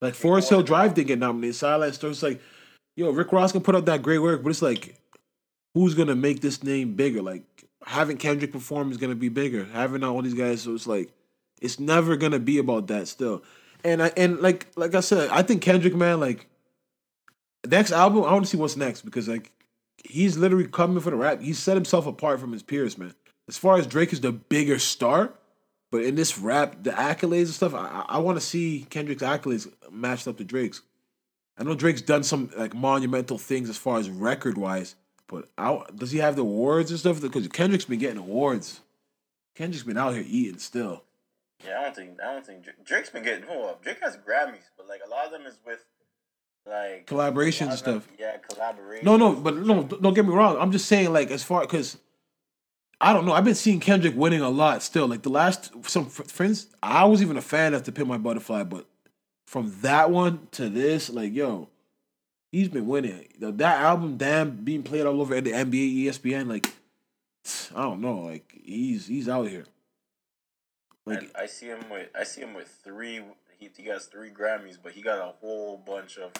Like Forest Hill Drive didn't get nominated. Silent Story. It's like, yo, Rick Ross can put up that great work, but it's like, who's gonna make this name bigger? Like having Kendrick perform is gonna be bigger. Having all these guys, so it's like, it's never gonna be about that still. And I and like like I said, I think Kendrick, man, like next album, I want to see what's next because like he's literally coming for the rap. He set himself apart from his peers, man. As far as Drake is the bigger star, but in this rap, the accolades and stuff, I, I want to see Kendrick's accolades matched up to Drake's. I know Drake's done some like monumental things as far as record wise, but I, does he have the awards and stuff? Because Kendrick's been getting awards. Kendrick's been out here eating still. Yeah, I don't think I don't think Drake, Drake's been getting hold up. Drake has Grammys, but like a lot of them is with like Collaborations and a lot of them- stuff. Yeah, collaboration. No, no, but no, don't get me wrong. I'm just saying, like, as far because I don't know. I've been seeing Kendrick winning a lot still. Like the last some friends, I was even a fan of "To Pimp a Butterfly," but from that one to this, like, yo, he's been winning. That album, damn, being played all over at the NBA, ESPN, like, I don't know, like he's he's out here. Like, And I see him with I see him with three. He, he has three Grammys, but he got a whole bunch of.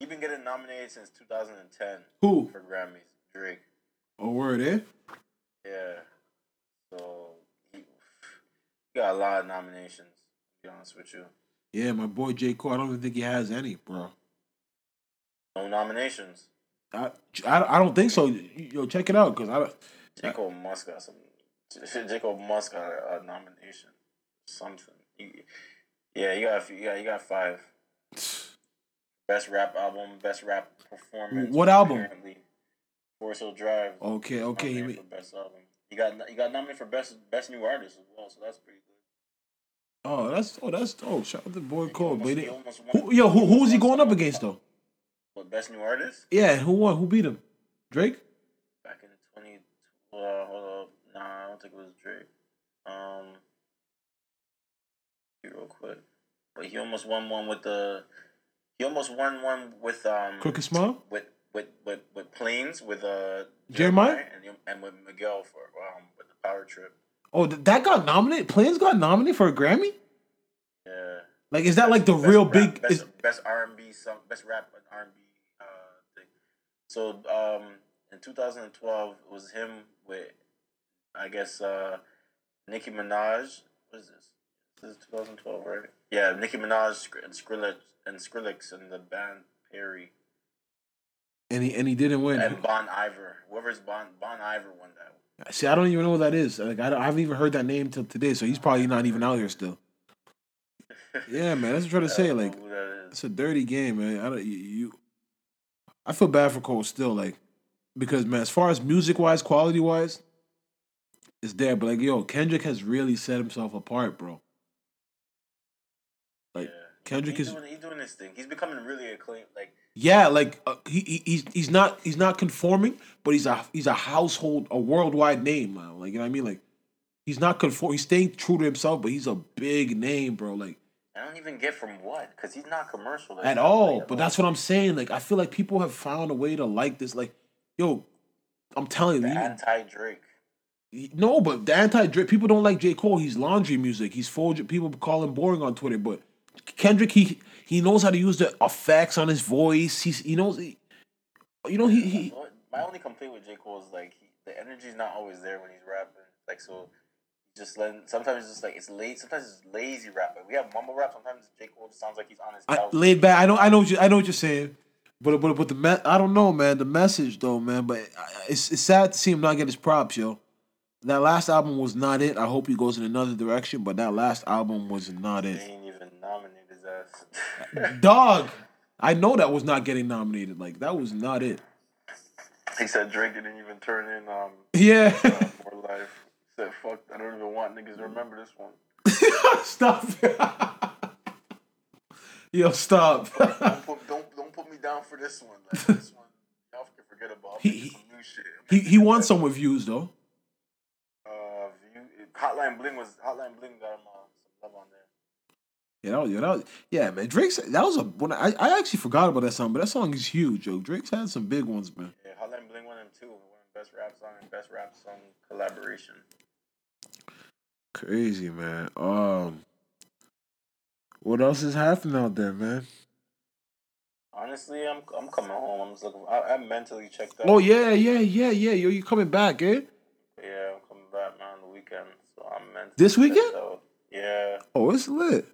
He been getting nominated since 2010 who? for Grammys. Drake. Oh, word, eh? Yeah. So he, he got a lot of nominations. To be honest with you, Yeah, my boy J Cole. I don't even think he has any, bro. no nominations. I, I, I don't think so. Yo, check it out, cause I. I. J Cole must got some. [LAUGHS] J Cole must got a, a nomination. Something. He, yeah, you got a few, yeah, you got five. Best rap album, best rap performance. What album? Forest Hill Drive. Okay, okay. He, best album. He got he got nominated for best best new artist as well, so that's pretty good. oh, that's oh, that's oh, shout out to boy Cole. almost- But he he, almost won- who, yo, who who was he going up against though? What best new artist? Yeah, who won? Who beat him? Drake. Back in the twenty. Uh, hold up. Nah, I don't think it was Drake. Um, real quick. But he almost won one with the. He almost won one with um. Crooked Smile. with with with with planes with uh Jeremih? and and with Miguel for um with the power trip. Oh, that got nominated. Planes got nominated for a Grammy. Yeah. Like, is that like the real rap- big? best, Is, best R and B song, best rap R and B uh thing. So um in 2012 it was him with I guess uh Nicki Minaj. What is this? This is 2012, right? Yeah, Nicki Minaj and Skrillex and Skrillex and the band Perry and he and he didn't win. and Bon Iver. Whoever's Bon Bon Iver won that. one. See, I don't even know what that is. Like, I, don't, I haven't even heard that name till today. So he's probably not even out here still. [LAUGHS] Yeah, man. That's what I'm trying to say. Like, who that is. It's a dirty game, man. I don't you, you I feel bad for Cole still, like because man, as far as music wise, quality wise, it's there. But like, yo, Kendrick has really set himself apart, bro. Kendrick he's is doing, he's doing his thing. He's becoming really acclaimed. Like yeah, like uh, he, he he's he's not he's not conforming, but he's a he's a household, a worldwide name now. Like you know what I mean? Like he's not conform. He's staying true to himself, but he's a big name, bro. Like I don't even get from what because he's not commercial Like, at all. like But that's what I'm saying. Like I feel like people have found a way to like this. Like, yo, I'm telling the you, anti Drake. no, but the anti Drake people don't like J Cole. He's laundry music. He's full. People call him boring on Twitter, but Kendrick he he knows how to use the effects on his voice. He's he knows. He, you know he he. My only complaint with J Cole is like he, the energy's not always there when he's rapping. Like so, just letting. Sometimes it's just like it's late. Sometimes it's lazy rapping. We have mumble rap. Sometimes J Cole just sounds like he's on his I, laid back. I know. I know. What you, I know what you're saying. But but but the me- I don't know, man. The message though, man. But it's it's sad to see him not get his props, yo. That last album was not it. I hope he goes in another direction. But that last album was not it. ain't even nominated his ass. Dog, I know that was not getting nominated. Like that was not it. he said Drake didn't even turn in um Yeah. uh, more life. He said fuck. I don't even want niggas to remember this one. [LAUGHS] stop. Yo, stop. Don't put don't don't put me down for this one. Like this one, y'all can forget about. He- he- some new shit. He he won some reviews though. Uh, view, Hotline Bling was Hotline Bling got him uh, some love on there. Yeah, that was, yeah, that was, yeah, man. Drake's that was a when I, I actually forgot about that song, but that song is huge, yo. Drake's had some big ones, man. Yeah, Hotline Bling won him too. Won best rap song and best rap song collaboration. Crazy, man. Um, what else is happening out there, man? Honestly, I'm I'm coming home. I'm just looking. I, I'm mentally checked out. Oh yeah, yeah, yeah, yeah. Yo, you coming back, eh? Yeah, I'm coming back man on the weekend, so I'm mentally. This weekend? Yeah, Oh, it's lit.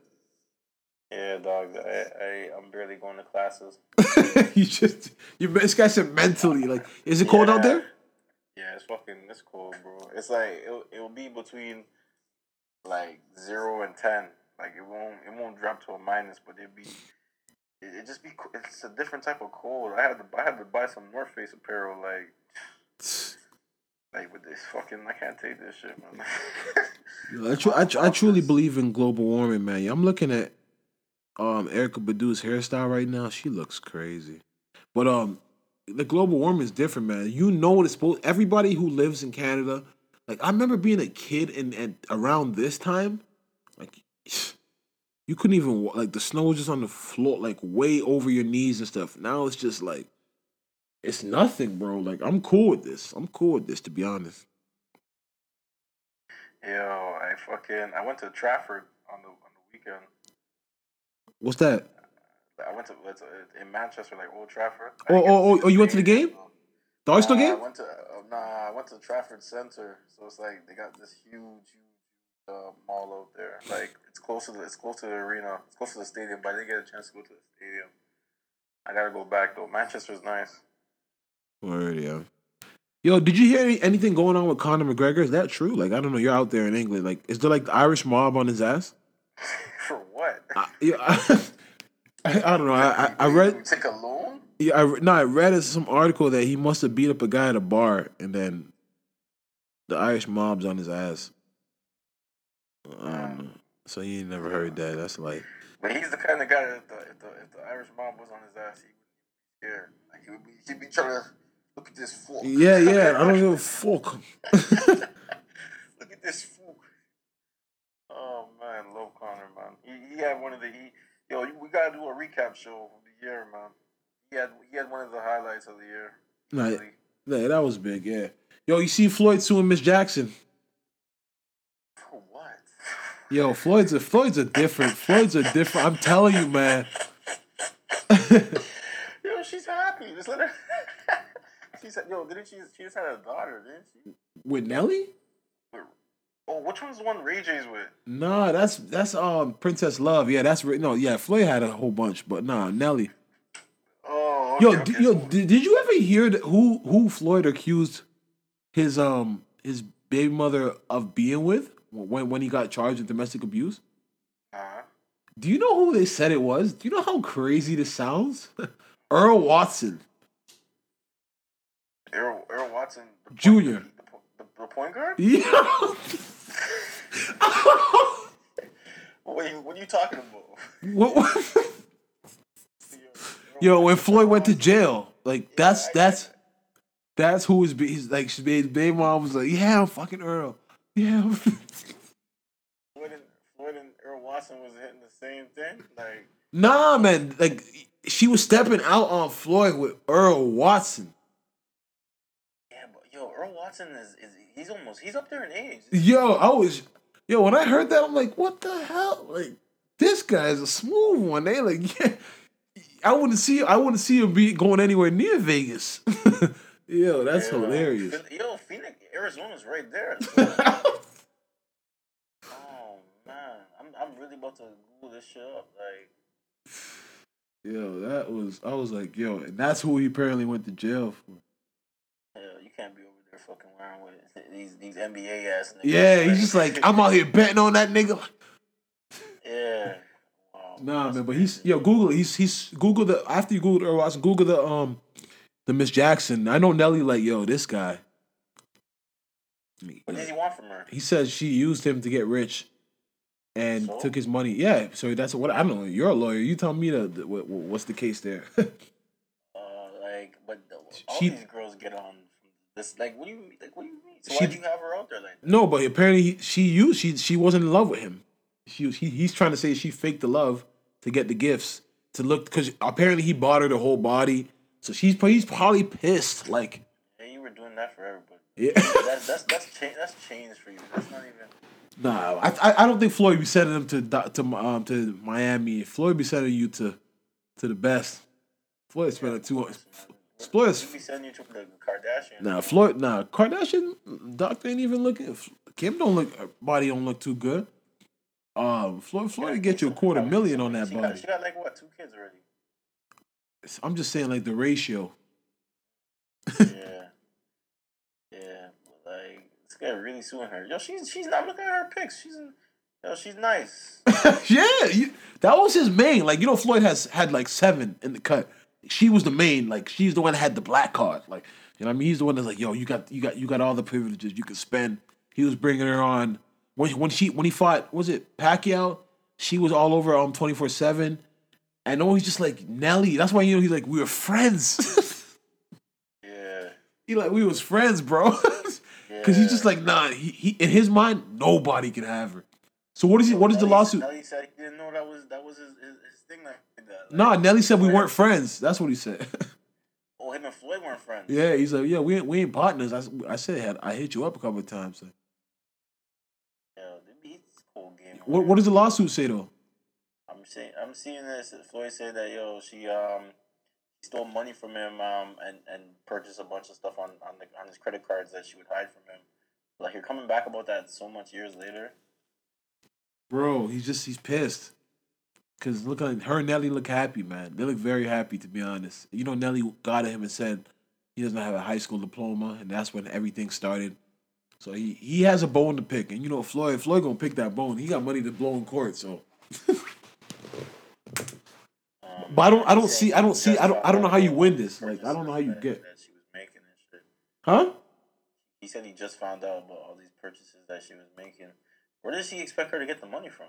Yeah, dog. I, I I'm barely going to classes. [LAUGHS] you just you. This guy said mentally, like, is it cold out there? Yeah, it's fucking it's cold, bro. It's like it'll, it'll be between like zero and ten. Like it won't it won't drop to a minus, but it'll be it, it just be it's a different type of cold. I had to I had to buy some North Face apparel like [SIGHS] like with this fucking I can't take this shit, man. Yo, I, tru- I, tru- I [LAUGHS] truly believe in global warming, man. I'm looking at um Erykah Badu's hairstyle right now, she looks crazy. But um the global warming is different, man. You know what it's supposed everybody who lives in Canada, like I remember being a kid and, and around this time, like [SIGHS] you couldn't even like the snow was just on the floor, like way over your knees and stuff. Now it's just like it's nothing, bro. Like I'm cool with this. I'm cool with this, to be honest. Yo, I fucking I went to Trafford on the on the weekend. What's that? I went to uh, in Manchester, like Old Trafford. Oh, oh, oh, oh, you went to the game? The Arsenal Nah, game? I went to uh, nah, I went to Trafford Center, so it's like they got this huge, huge uh, mall out there. Like it's close to the it's close to the arena, it's close to the stadium, but I didn't get a chance to go to the stadium. I gotta go back though. Manchester's nice. Word, yeah. Yo, did you hear any, anything going on with Conor McGregor? Is that true? Like, I don't know. You're out there in England. Like, is there like the Irish mob on his ass? [LAUGHS] What? I, yeah, [LAUGHS] I, I don't know. I, I, I read. You took a loan. Yeah, I no, I read some article that he must have beat up a guy at a bar, and then the Irish mob's on his ass. Don't. So he ain't never heard that. That's like, But he's the kind of guy that if the, if the, if the Irish mob was on his ass, he would be scared. Like he would be, he'd be trying to look at this fork. yeah, yeah. I don't give a [LAUGHS] fuck. [LAUGHS] look at this fork. Oh man, man. He, he had one of the he, yo. We gotta do a recap show of the year, man. He had he had one of the highlights of the year. Nah, Really. yeah, that was big. Yeah. Yo, you see Floyd suing Miss Jackson? For what? Yo, Floyd's a Floyd's a different. Floyd's a different. I'm telling you, man. [LAUGHS] Yo, she's happy. Just let her. [LAUGHS] she said, "Yo, didn't she? She just had a daughter, didn't she?" With Nelly? Oh, which one's the one Ray J's with? Nah, that's that's um Princess Love. Yeah, that's no. Yeah, Floyd had a whole bunch, but nah, Nelly. Oh, Yo, okay, d- yo, did, did you ever hear that who who Floyd accused his um his baby mother of being with when when he got charged with domestic abuse? Uh-huh. Do you know who they said it was? Do you know how crazy this sounds? [LAUGHS] Earl Watson. Earl, Earl Watson Junior. the, the, the point guard. [LAUGHS] Yeah. You, what are you talking about? what, what? Yo, when Floyd went to jail, like that's that's that's who his he's like his baby, mom was like, yeah, I'm fucking Earl. Yeah. Floyd and, Floyd and Earl Watson was hitting the same thing. Like, nah, man. Like she was stepping out on Floyd with Earl Watson. yeah, but yo, Earl Watson is, is he's almost he's up there in age. Yo, I was yo when I heard that, I'm like, what the hell? Like this guy is a smooth one. They like, [LAUGHS] yeah. I wouldn't see I wouldn't see him be going anywhere near Vegas. [LAUGHS] yo, that's Yeah. hilarious. Yo, Phoenix, Arizona's right there. [LAUGHS] oh man, I'm I'm really about to Google this shit up. Like, Yo, that was I was like, yo, and that's who he apparently went to jail for. hell, you can't be over there fucking wearing with [LAUGHS] these these NBA ass niggas. Yeah, he's just like, [LAUGHS] I'm out here betting on that nigga. yeah. Wow. [LAUGHS] Nah, That's man, but he's yo, Google it. He's he's Google the after you Google Earl Watson, Google the um the Miss Jackson. I know Nelly like, yo, this guy. What did he want from her? He says she used him to get rich and So? took his money. Yeah, so that's what I don't know. You're a lawyer. You tell me the, the what, what's the case there. Uh, like, but the, all She- these girls get on Like, what do you like? What do you mean? So She- why'd you have her out there like? that? no, but apparently he, she used she she wasn't in love with him. She was, he, he's trying to say she faked the love to get the gifts to look because apparently he bought her the whole body. So she's he's probably pissed. Like, Yeah, you were doing that for everybody. yeah. That's that's that's cha- that's changed for you. That's not even. Nah, I, I I don't think Floyd be sending him to to um to Miami. Floyd be sending you to to the best. Floyd spending two. Floyd is You be sending you to the Kardashian. nah Floyd nah Kardashian doctor ain't even looking. Kim don't look her body don't look too good. Um, Floyd Floyd get you a quarter million on that she Got, body. she got like what two kids already. I'm just saying like the ratio. yeah, [LAUGHS] yeah. but, Like this guy really suing her. Yo, she's she's not looking at her pics. She's yo, she's nice. [LAUGHS] yeah, you, that was his main. Like you know, Floyd has had like seven in the cut. She was the main. Like she's the one that had the black card. Like you know, what I mean, he's the one that's like, yo, you got you got you got all the privileges you could spend. He was bringing her on when when she when he fought was it Pacquiao? She was all over um twenty four seven. I know he's just like Nelly. That's why you know he's like we were friends. [LAUGHS] Yeah. he like we was friends, bro. [LAUGHS] Cause he's just like nah. He, he in his mind nobody can have her. So what is he? What is the lawsuit? Nelly said he didn't know that was that was his thing like Nah, Nelly said we weren't friends. That's what he said. [LAUGHS] Oh, him and Floyd weren't friends. yeah, he's like yeah we ain't, we ain't partners. I, I said I hit you up a couple of times. Like, Yeah, they beat this game. what what does the lawsuit say though? I'm seeing I'm seeing this. Floyd said that yo, she um stole money from him um and and purchased a bunch of stuff on on the on his credit cards that she would hide from him. Like you're coming back about that so much years later. Bro, he's just he's pissed. Cause look at her and Nelly look happy, man. They look very happy to be honest. You know, Nelly got at him and said he doesn't have a high school diploma, and that's when everything started. So he he has a bone to pick, and you know Floyd Floyd gonna pick that bone. He got money to blow in court, so. Um, But I don't I don't see I don't see I don't I don't know how you win this. Like I don't know how you get, that she was making and shit. huh? He said he just found out about all these purchases that she was making. Where does he expect her to get the money from?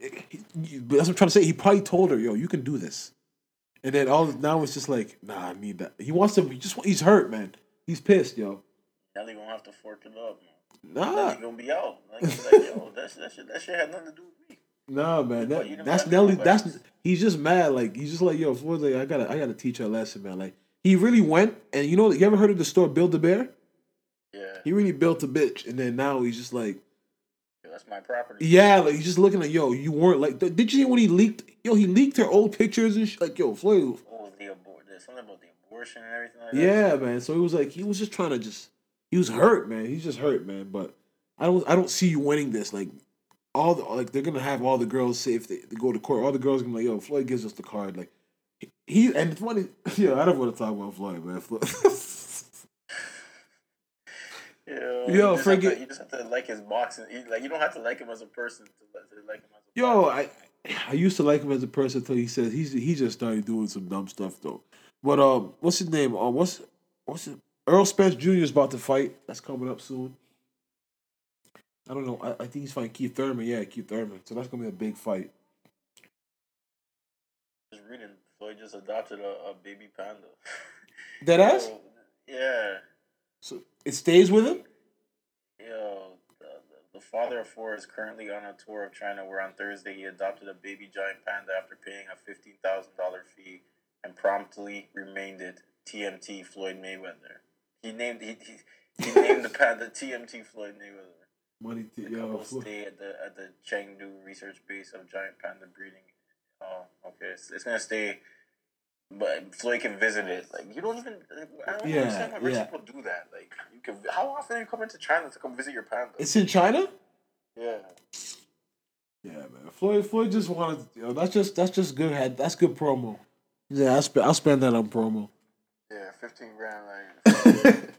That's what I'm trying to say. He probably told her, "Yo, you can do this," and then all now it's just like, "Nah, I need that." He wants to. He just he's hurt, man. He's pissed, yo. Nelly gonna have to fork it up. Man. Nah, Nelly gonna be out. Like, like yo, [LAUGHS] that, shit- that shit that shit had nothing to do with me. nah, man. That, didn't that's Nelly. That's he's just mad. Like he's just like, "Yo, Floyd's like, I gotta, I gotta teach her a lesson, man." Like he really went, and you know, you ever heard of the store Build a Bear? Yeah, He really built a bitch, and then now he's just like, that's my property. yeah, like he's just looking at "Yo, you weren't like." Did you see when he leaked? Yo, he leaked her old pictures and shit. Like, yo, Floyd, Oh, the something about the abortion and everything like that. Yeah, man. So he was like, he was just trying to just, he was hurt, man. He's just hurt, man. But I don't, I don't see you winning this. Like all the, like they're gonna have all the girls say if they, they go to court, all the girls gonna be like, yo, Floyd gives us the card. Like he, he and it's funny, [LAUGHS] Yeah, I don't want to talk about Floyd, man. Floyd. [LAUGHS] Yo, Yo, you just, have forget- to, you just have to like his boxing. Like you don't have to like him as a person to, to like him as a yo, boxer. I, I used to like him as a person until he says he's he just started doing some dumb stuff though. But um, what's his name? Um, what's what's it? Errol Spence Jr. is about to fight. That's coming up soon. I don't know. I, I think he's fighting Keith Thurman. Yeah, Keith Thurman. So that's gonna be a big fight. Just reading, Floyd just adopted a, a baby panda. Dead ass. Yo, [LAUGHS] yeah. So it stays with him. Yo, the, the, the father of four is currently on a tour of China where on Thursday he adopted a baby giant panda after paying a $15,000 fee and promptly remained it TMT Floyd Mayweather. He named he, he, he named the panda TMT Floyd Mayweather. Money to The yo. stay at the at the Chengdu research base of giant panda breeding. Oh, okay. It's, it's gonna stay, but Floyd can visit it. Like you don't even. I don't Yeah, understand why rich yeah. people do that. Like you can. How often are you coming to China to come visit your panda? It's in China. yeah. Yeah, man. Floyd Floyd just wanted. Yo, that's just that's just good. Head. That's good promo. Yeah, I'll spend I'll spend that on promo. Yeah, fifteen grand. Like, like [LAUGHS]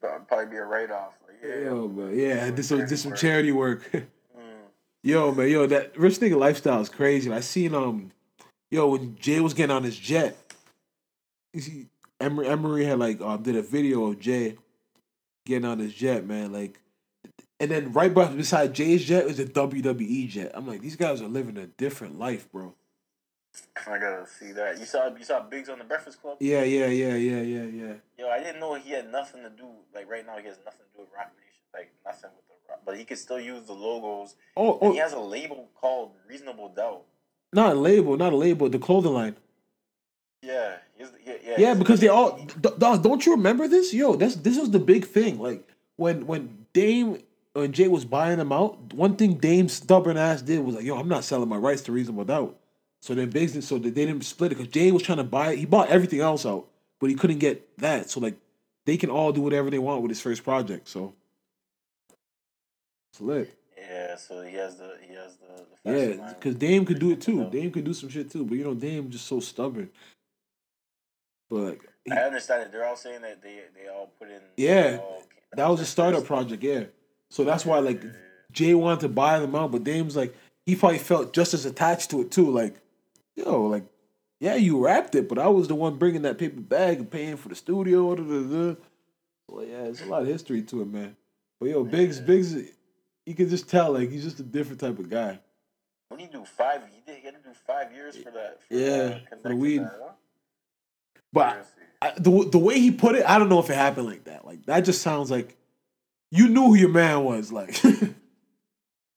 that'd [LAUGHS] probably be a write off. Like, yeah, Yo, man. Yeah, did some did some work. charity work. [LAUGHS] Mm. yo, man. Yo, that rich nigga lifestyle is crazy. I seen um, yo, when Jay was getting on his jet, you see, Emery, Emery had like um did a video of Jay getting on his jet, man. Like, and then right by- beside Jay's jet is a WWE jet. I'm like, these guys are living a different life, bro. I gotta see that. You saw you saw Biggs on the Breakfast Club. Yeah, yeah, yeah, yeah, yeah, yeah. Yo, I didn't know he had nothing to do. Like right now, he has nothing to do with Roc Nation. Like nothing with the Rock, but he could still use the logos. Oh, And he oh, has a label called Reasonable Doubt. Not a label, not a label. The clothing line. Yeah, yeah, yeah. Yeah, because they all. Dog, don't you remember this? Yo, that's this was the big thing. Like when when Dame when Jay was buying them out, one thing Dame's stubborn ass did was like, "Yo, I'm not selling my rights to Reasonable Doubt." So then did, so they didn't split it because Jay was trying to buy it. He bought everything else out, but he couldn't get that. So like, they can all do whatever they want with his first project. So it's lit. Yeah, so he has the he has the, the Yeah, because Dame could do it too. Dame could do some shit too, but you know, Dame just so stubborn. But he- I understand it. They're all saying that they they all put in. Yeah, all- that was a startup project, yeah. So that's why like Jay wanted to buy them out, but Dame's like he probably felt just as attached to it too. Like, yo, like, yeah, you wrapped it, but I was the one bringing that paper bag and paying for the studio. Da, da, da. So yeah, it's a lot of history to it, man. But yo, Biggs, Biggs, you can just tell like he's just a different type of guy. What did he do? Five? He did. He had to do five years for that. For, Yeah, for the weed. that, huh? But I, the the way he put it, I don't know if it happened like that. Like that just sounds like you knew who your man was. Like [LAUGHS]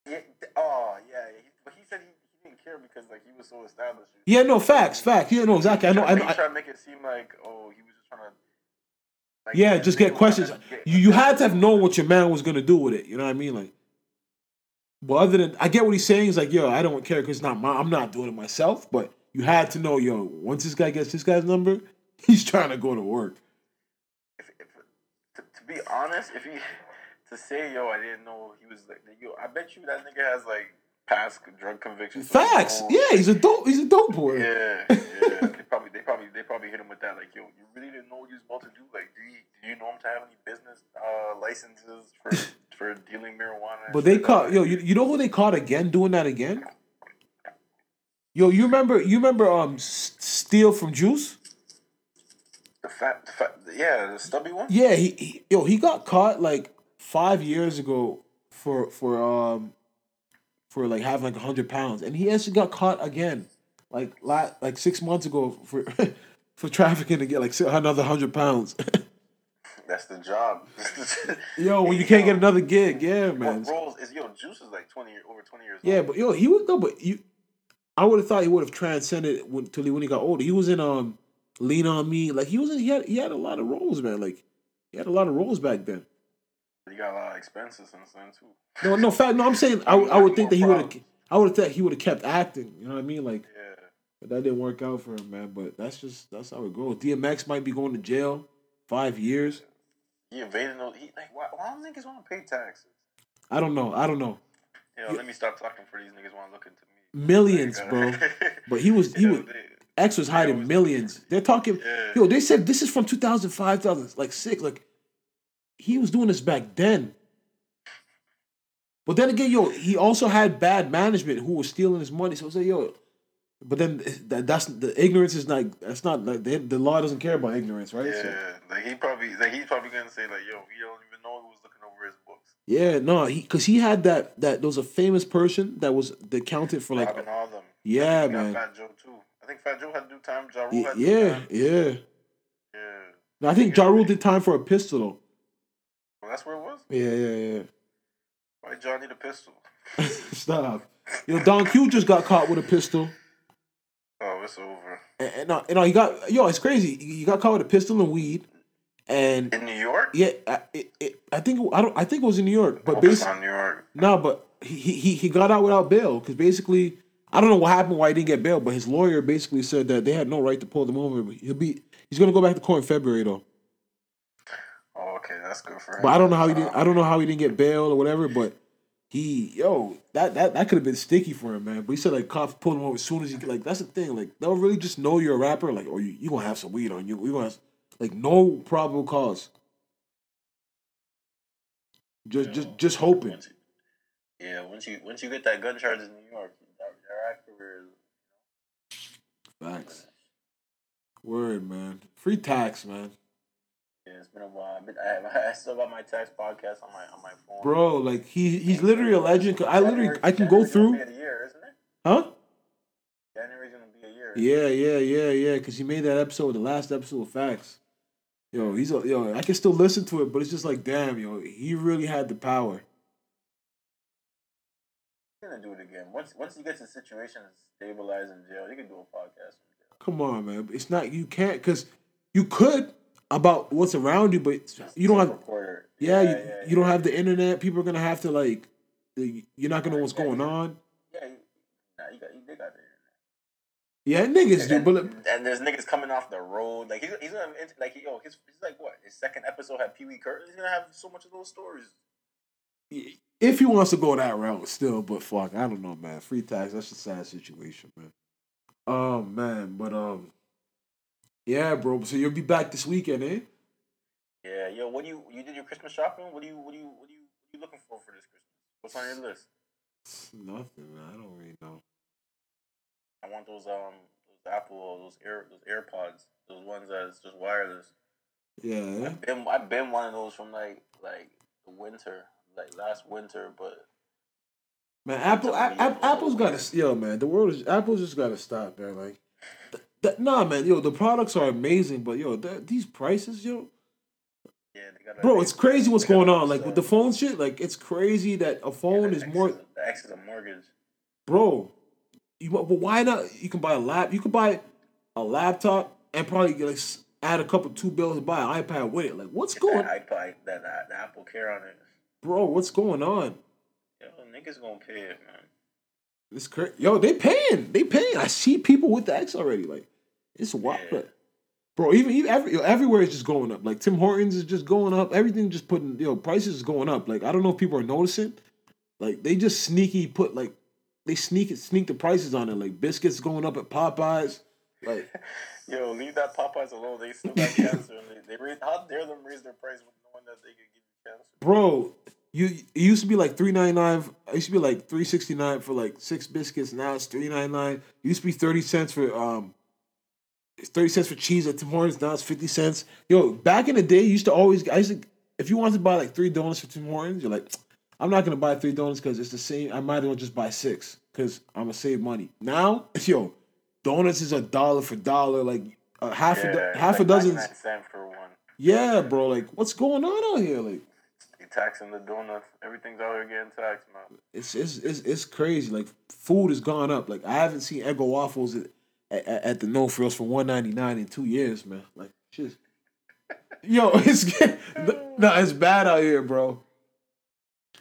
Yeah, oh yeah, he, but he said he, he didn't care because like he was so established. yeah, no facts, facts. Yeah, no, exactly. I know. I know. Tried to make it seem like oh he was just trying to. Like, yeah, just get questions. get- You you had to have known what your man was gonna do with it. You know what I mean? Like, but other than I get what he's saying. He's like, yo, I don't care because it's not my. I'm not doing it myself. But you had to know, yo, once this guy gets this guy's number, [LAUGHS] he's trying to go to work. If, if, to, to be honest, if he to say yo I didn't know he was like yo I bet you that nigga has like past drug convictions. Facts. Yeah, he's a dope. He's a dope boy. Yeah, [LAUGHS] yeah. Probably, they probably, they probably hit him with that. Like, yo, you really didn't know what he was about to do. Like, do you, do you know him to have any business uh, licenses for for dealing marijuana? But they caught yo. You, you know who they caught again doing that again? Yo, you remember? You remember? Um, S- Steele from Juice. the fat, the fat, yeah, the stubby one. Yeah, he, he yo he got caught like five years ago for for um for like having like hundred pounds, and he actually got caught again like la- like six months ago for [LAUGHS] for trafficking to get like another hundred pounds. [LAUGHS] That's the job. [LAUGHS] yo, when you can't get another gig, yeah, man. What rolls is yo? Juice is like twenty over twenty years. Yeah, old. but yo, he would no, but you. I would have thought he would have transcended when, till he, when he got older. He was in um, Lean on Me. Like he was in, he had he had a lot of roles, man. Like he had a lot of roles back then. he got a lot of expenses since then too. No, no, fact. No, I'm saying I, would- I would think that he would have. I would have thought he would have kept acting. You know what I mean? Like, Yeah, but that didn't work out for him, man. But that's just that's how it goes. DMX might be going to jail five years. he evaded those. He like why, why don't niggas want to pay taxes? I don't know. I don't know. Yo, let me stop talking for these niggas want to look into me. Millions, bro. [LAUGHS] But he was he was they- X was hiding was- millions. They're talking. Yeah. Yo, they said this is from 2005, 2000, like six. Like he was doing this back then. But then again, yo, he also had bad management who was stealing his money. So I say, yo, but then that, that's the ignorance is not. That's not like the, the law doesn't care about ignorance, right? Yeah, So, like he probably like he's probably gonna say like, yo, he don't even know who was looking over his books. yeah, no, he because he had that that there was a famous person that was that counted for like Robbing all them. yeah, got man, Fat Joe too. I think Fat Joe had to do time. Ja Rule Y- had to do yeah, time. yeah. Yeah. No, I think Ja Rule did time for a pistol. though. Well, that's where it was. Yeah, yeah, yeah, Why John need a pistol? [LAUGHS] Stop. Yo, Don Q just got caught with a pistol. Oh, it's over. And, and, no, and no, he got yo. It's crazy. He got caught with a pistol and weed, and In New York? yeah, I, it, it, I think I don't. I think it was in New York, but it's basically, New York. no, but he he he got out without bail because basically, I don't know what happened why he didn't get bail, but his lawyer basically said that they had no right to pull them over. He'll be he's gonna go back to court in February though. That's good for him. But I don't know how he didn't. Um, I don't know how he didn't get bail or whatever. But he, yo, that that that could have been sticky for him, man. But he said like cops pulled him over as soon as he like. That's the thing. Like they'll really just know you're a rapper. Like, oh, you you gonna have some weed on you. You gonna have, like no probable cause. Just just just hoping. Once you, yeah, once you once you get that gun charge in New York, that, that rap career is Facts. Word, man. Free tax, man. It's been a while. Been, I, [LAUGHS] I still got my tax podcast on my on my phone. Bro, like he he's literally a legend. I literally I can go through. Year, isn't it? Huh? January's gonna be a year. Yeah, yeah, yeah, yeah. Cause he made that episode, the last episode of Facts. Yo, he's a yo. I can still listen to it, but it's just like, damn, yo, he really had the power. He's gonna do it again. Once once he gets his situation stabilized in jail, he can do a podcast. Come on, man. It's not you can't because you could about what's around you, but you don't have. recorder. Yeah, you, you don't have the internet. People are gonna have to like. You're not gonna know what's going on. Yeah, you, nah, you got you, they got the internet. Yeah, niggas do, and, but look, and there's niggas coming off the road. Like he's, he's gonna like yo, his he's like what? His second episode had Pee Wee Curtis. He's gonna have so much of those stories. if he wants to go that route, still, but fuck, I don't know, man. Free tax, that's a sad situation, man. Oh man, but um, yeah, bro. So you'll be back this weekend, eh? Yeah, yo, what do you you did your Christmas shopping? What do you what do you what do you what are you looking for for this Christmas? What's on your list? Nothing, man. I don't really know. I want those um those Apple those Air those AirPods those ones that's just wireless. Yeah, I've been I've been one of those from like like the winter like last winter, but Man, Apple, A- A- Apple's got to, yo, man. The world is Apple's just got to stop, man. Like, th- th- nah, man, yo, the products are amazing, but yo, th- these prices, yo, Yeah, bro, it's crazy what's going on. Like with the phone shit, like it's crazy that a phone the is more, a- The X is a mortgage. bro. You, but why not? You can buy a lap. You can buy a laptop and probably like add a couple two bills and buy an iPad with it. Like, what's going, That iPod, that, that, the Apple Care on it. bro? What's going on? Yo, niggas gonna pay it, man. It's crazy. Yo, they paying. They paying. I see people with the X already. Like, it's wild. Yeah. Bro, even, even every, yo, everywhere is just going up. Like Tim Hortons is just going up. Everything just putting yo prices is going up. Like I don't know if people are noticing. Like they just sneaky put like they sneak it sneak the prices on it. Like biscuits going up at Popeyes. Like [LAUGHS] Yo, leave that Popeyes alone. They still got cancer. [LAUGHS] They, they raise, how dare them raise their price with knowing that they could give you cancer? bro, you it used to be like three ninety nine. It used to be like three sixty nine for like six biscuits. Now it's three ninety nine. It used to be thirty cents for um. Thirty cents for cheese at Tim Hortons. Now it's fifty cents. Yo, back in the day, you used to always. I used to, if you wanted to buy like three donuts for Tim Hortons, you're like, I'm not gonna buy three donuts because it's the same. I might as well just buy six because I'm gonna save money. Now, [LAUGHS] yo, donuts is a dollar for dollar. Like uh, half a Yeah, do- it's half a dozen. 99 cent for one. Yeah, bro. Like, what's going on out here? Like, They taxing the donuts. Everything's out here getting taxed, man. it's it's it's, it's crazy. Like, food has gone up. Like, I haven't seen Eggo waffles at, at, at the No Frills for one ninety nine in two years, man. Like, shit. [LAUGHS] Yo, it's no, it's bad out here, bro.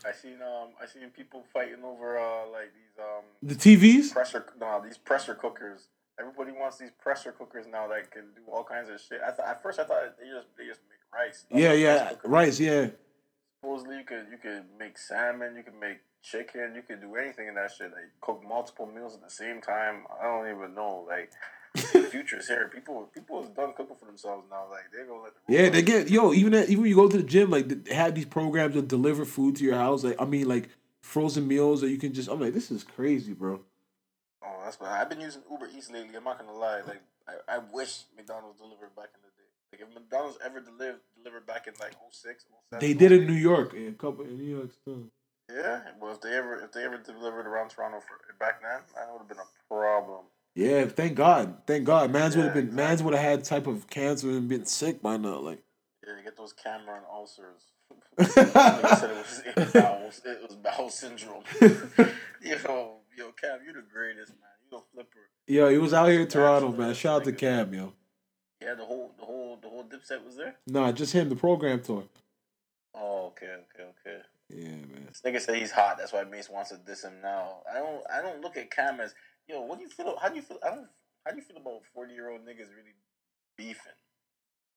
I seen um I seen people fighting over uh like these um The TVs. pressure no these pressure cookers. Everybody wants these pressure cookers now that can do all kinds of shit. I thought at first I thought they just they just make rice. Yeah, yeah, rice. Yeah, Supposedly you could you could make salmon, you could make chicken, you could do anything in that shit. Like cook multiple meals at the same time. I don't even know. Like the [LAUGHS] future is here. People people is done cooking for themselves now. Like they gonna let the yeah. They get yo. Even at, even when you go to the gym, like they have these programs that deliver food to your house. Like, I mean, like frozen meals that you can just. I'm like, this is crazy, bro. Oh, that's why I've been using Uber Eats lately. I'm not gonna lie. Like I, I wish McDonald's delivered back in the day. Like if McDonald's ever delivered delivered back in like 06, 07, They did in New York. Yeah, a couple in New York too. Yeah, well, if they ever if they ever delivered around Toronto for back then, that would have been a problem. Yeah, thank God. Thank God. Man's would have Yeah, been man's would have had type of cancer and been sick by now. Like Yeah, get those Cam'ron ulcers. [LAUGHS] Nigga said it was, it was bowel, it was bowel syndrome. [LAUGHS] yo, yo, Cam, you're the greatest man. You the flipper. Yo, he was out here in Toronto, man. Shout out to Cam, yo. Yeah, the whole the whole the whole dipset was there. Nah, just him, the program tour. Oh, okay, okay, okay. Yeah, man. This nigga said he's hot. That's why Mase wants to diss him now. I don't. I don't look at cameras. yo. What do you feel? How do you feel? I don't. How do you feel about forty year old niggas really beefing?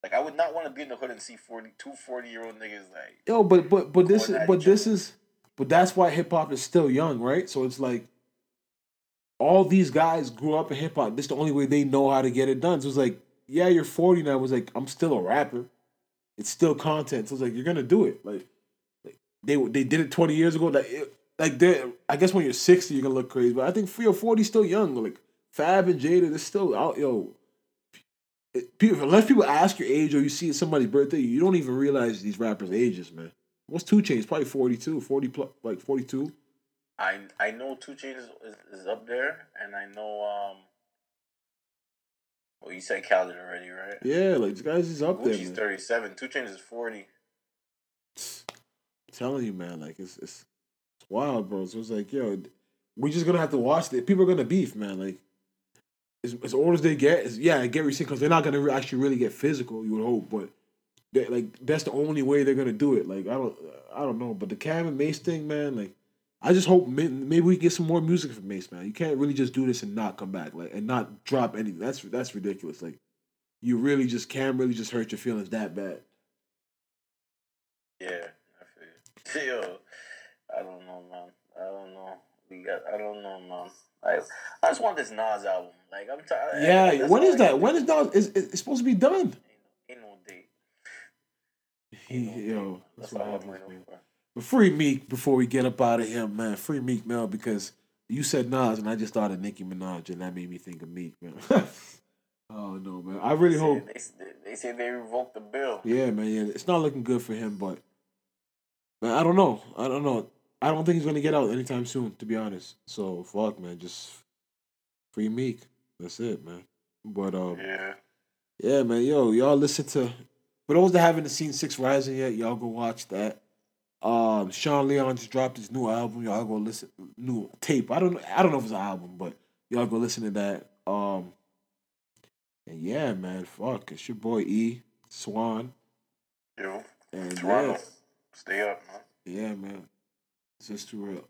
Like I would not want to be in the hood and see 40, two 40 year old niggas like. Yo, but but but this is but this other. is but that's why hip hop is still young, right? So it's like all these guys grew up in hip hop. This is the only way they know how to get it done. So it's like, yeah, you're 40 now. It was like, I'm still a rapper. It's still content. So it's like you're gonna do it. Like, like they they did it 20 years ago. Like it, like I guess when you're 60, you're gonna look crazy. But I think for your 40 still young. Like Fab and Jada, they're still out. Yo, people, unless people ask your age or you see somebody's birthday, you don't even realize these rappers' ages, man. What's Two Chainz? Probably 42, 40 plus, like 42. I I know Two Chainz is, is, is up there, and I know um. Well, you said Khaled already, right? Yeah, like this guy's is up there, Gucci's thirty seven. Two Chainz is forty. I'm telling you, man, like it's, it's it's wild, bro. So it's like, yo, we just gonna have to watch it. People are gonna beef, man. Like as, as old as they get, is yeah, I get what because they're not gonna re- actually really get physical. You would hope, but they, like that's the only way they're gonna do it. Like I don't, I don't know, but the Cam and Mase thing, man, like. I just hope maybe we get some more music from Mase, man. You can't really just do this and not come back, like, and not drop anything. That's that's ridiculous. Like, you really just can't really just hurt your feelings that bad. Yeah, I feel you. [LAUGHS] Yo, I don't know, man. I don't know. We got. I don't know, man. I I just want this Nas album. Like I'm tired. Yeah, when I that? When is do. is? It's, supposed to be done. Ain't no, ain't no date. Ain't no Yo, date. that's That's what happens, man. But free Meek before we get up out of here, man. Free Meek Mill because you said Nas and I just thought of Nicki Minaj and that made me think of Meek, man. [LAUGHS] oh no, man. I really They hope. say- They, they say they revoked the bill. Yeah, man. Yeah, it's not looking good for him, but man, I don't know. I don't know. I don't think he's gonna get out anytime soon, to be honest. So fuck, man, just free Meek. That's it, man. But um, Yeah. yeah, man, yo, y'all listen to. For those that haven't seen Six Rising yet, y'all go watch that. Um, Sean Leon just dropped his new album. Y'all go listen new tape. I don't know. I don't know if it's an album, but y'all go listen to that. Um, and yeah, man, fuck, it's your boy E Swan, Yo. and Toronto. yeah, Stay up, man. yeah, man, it's just too real.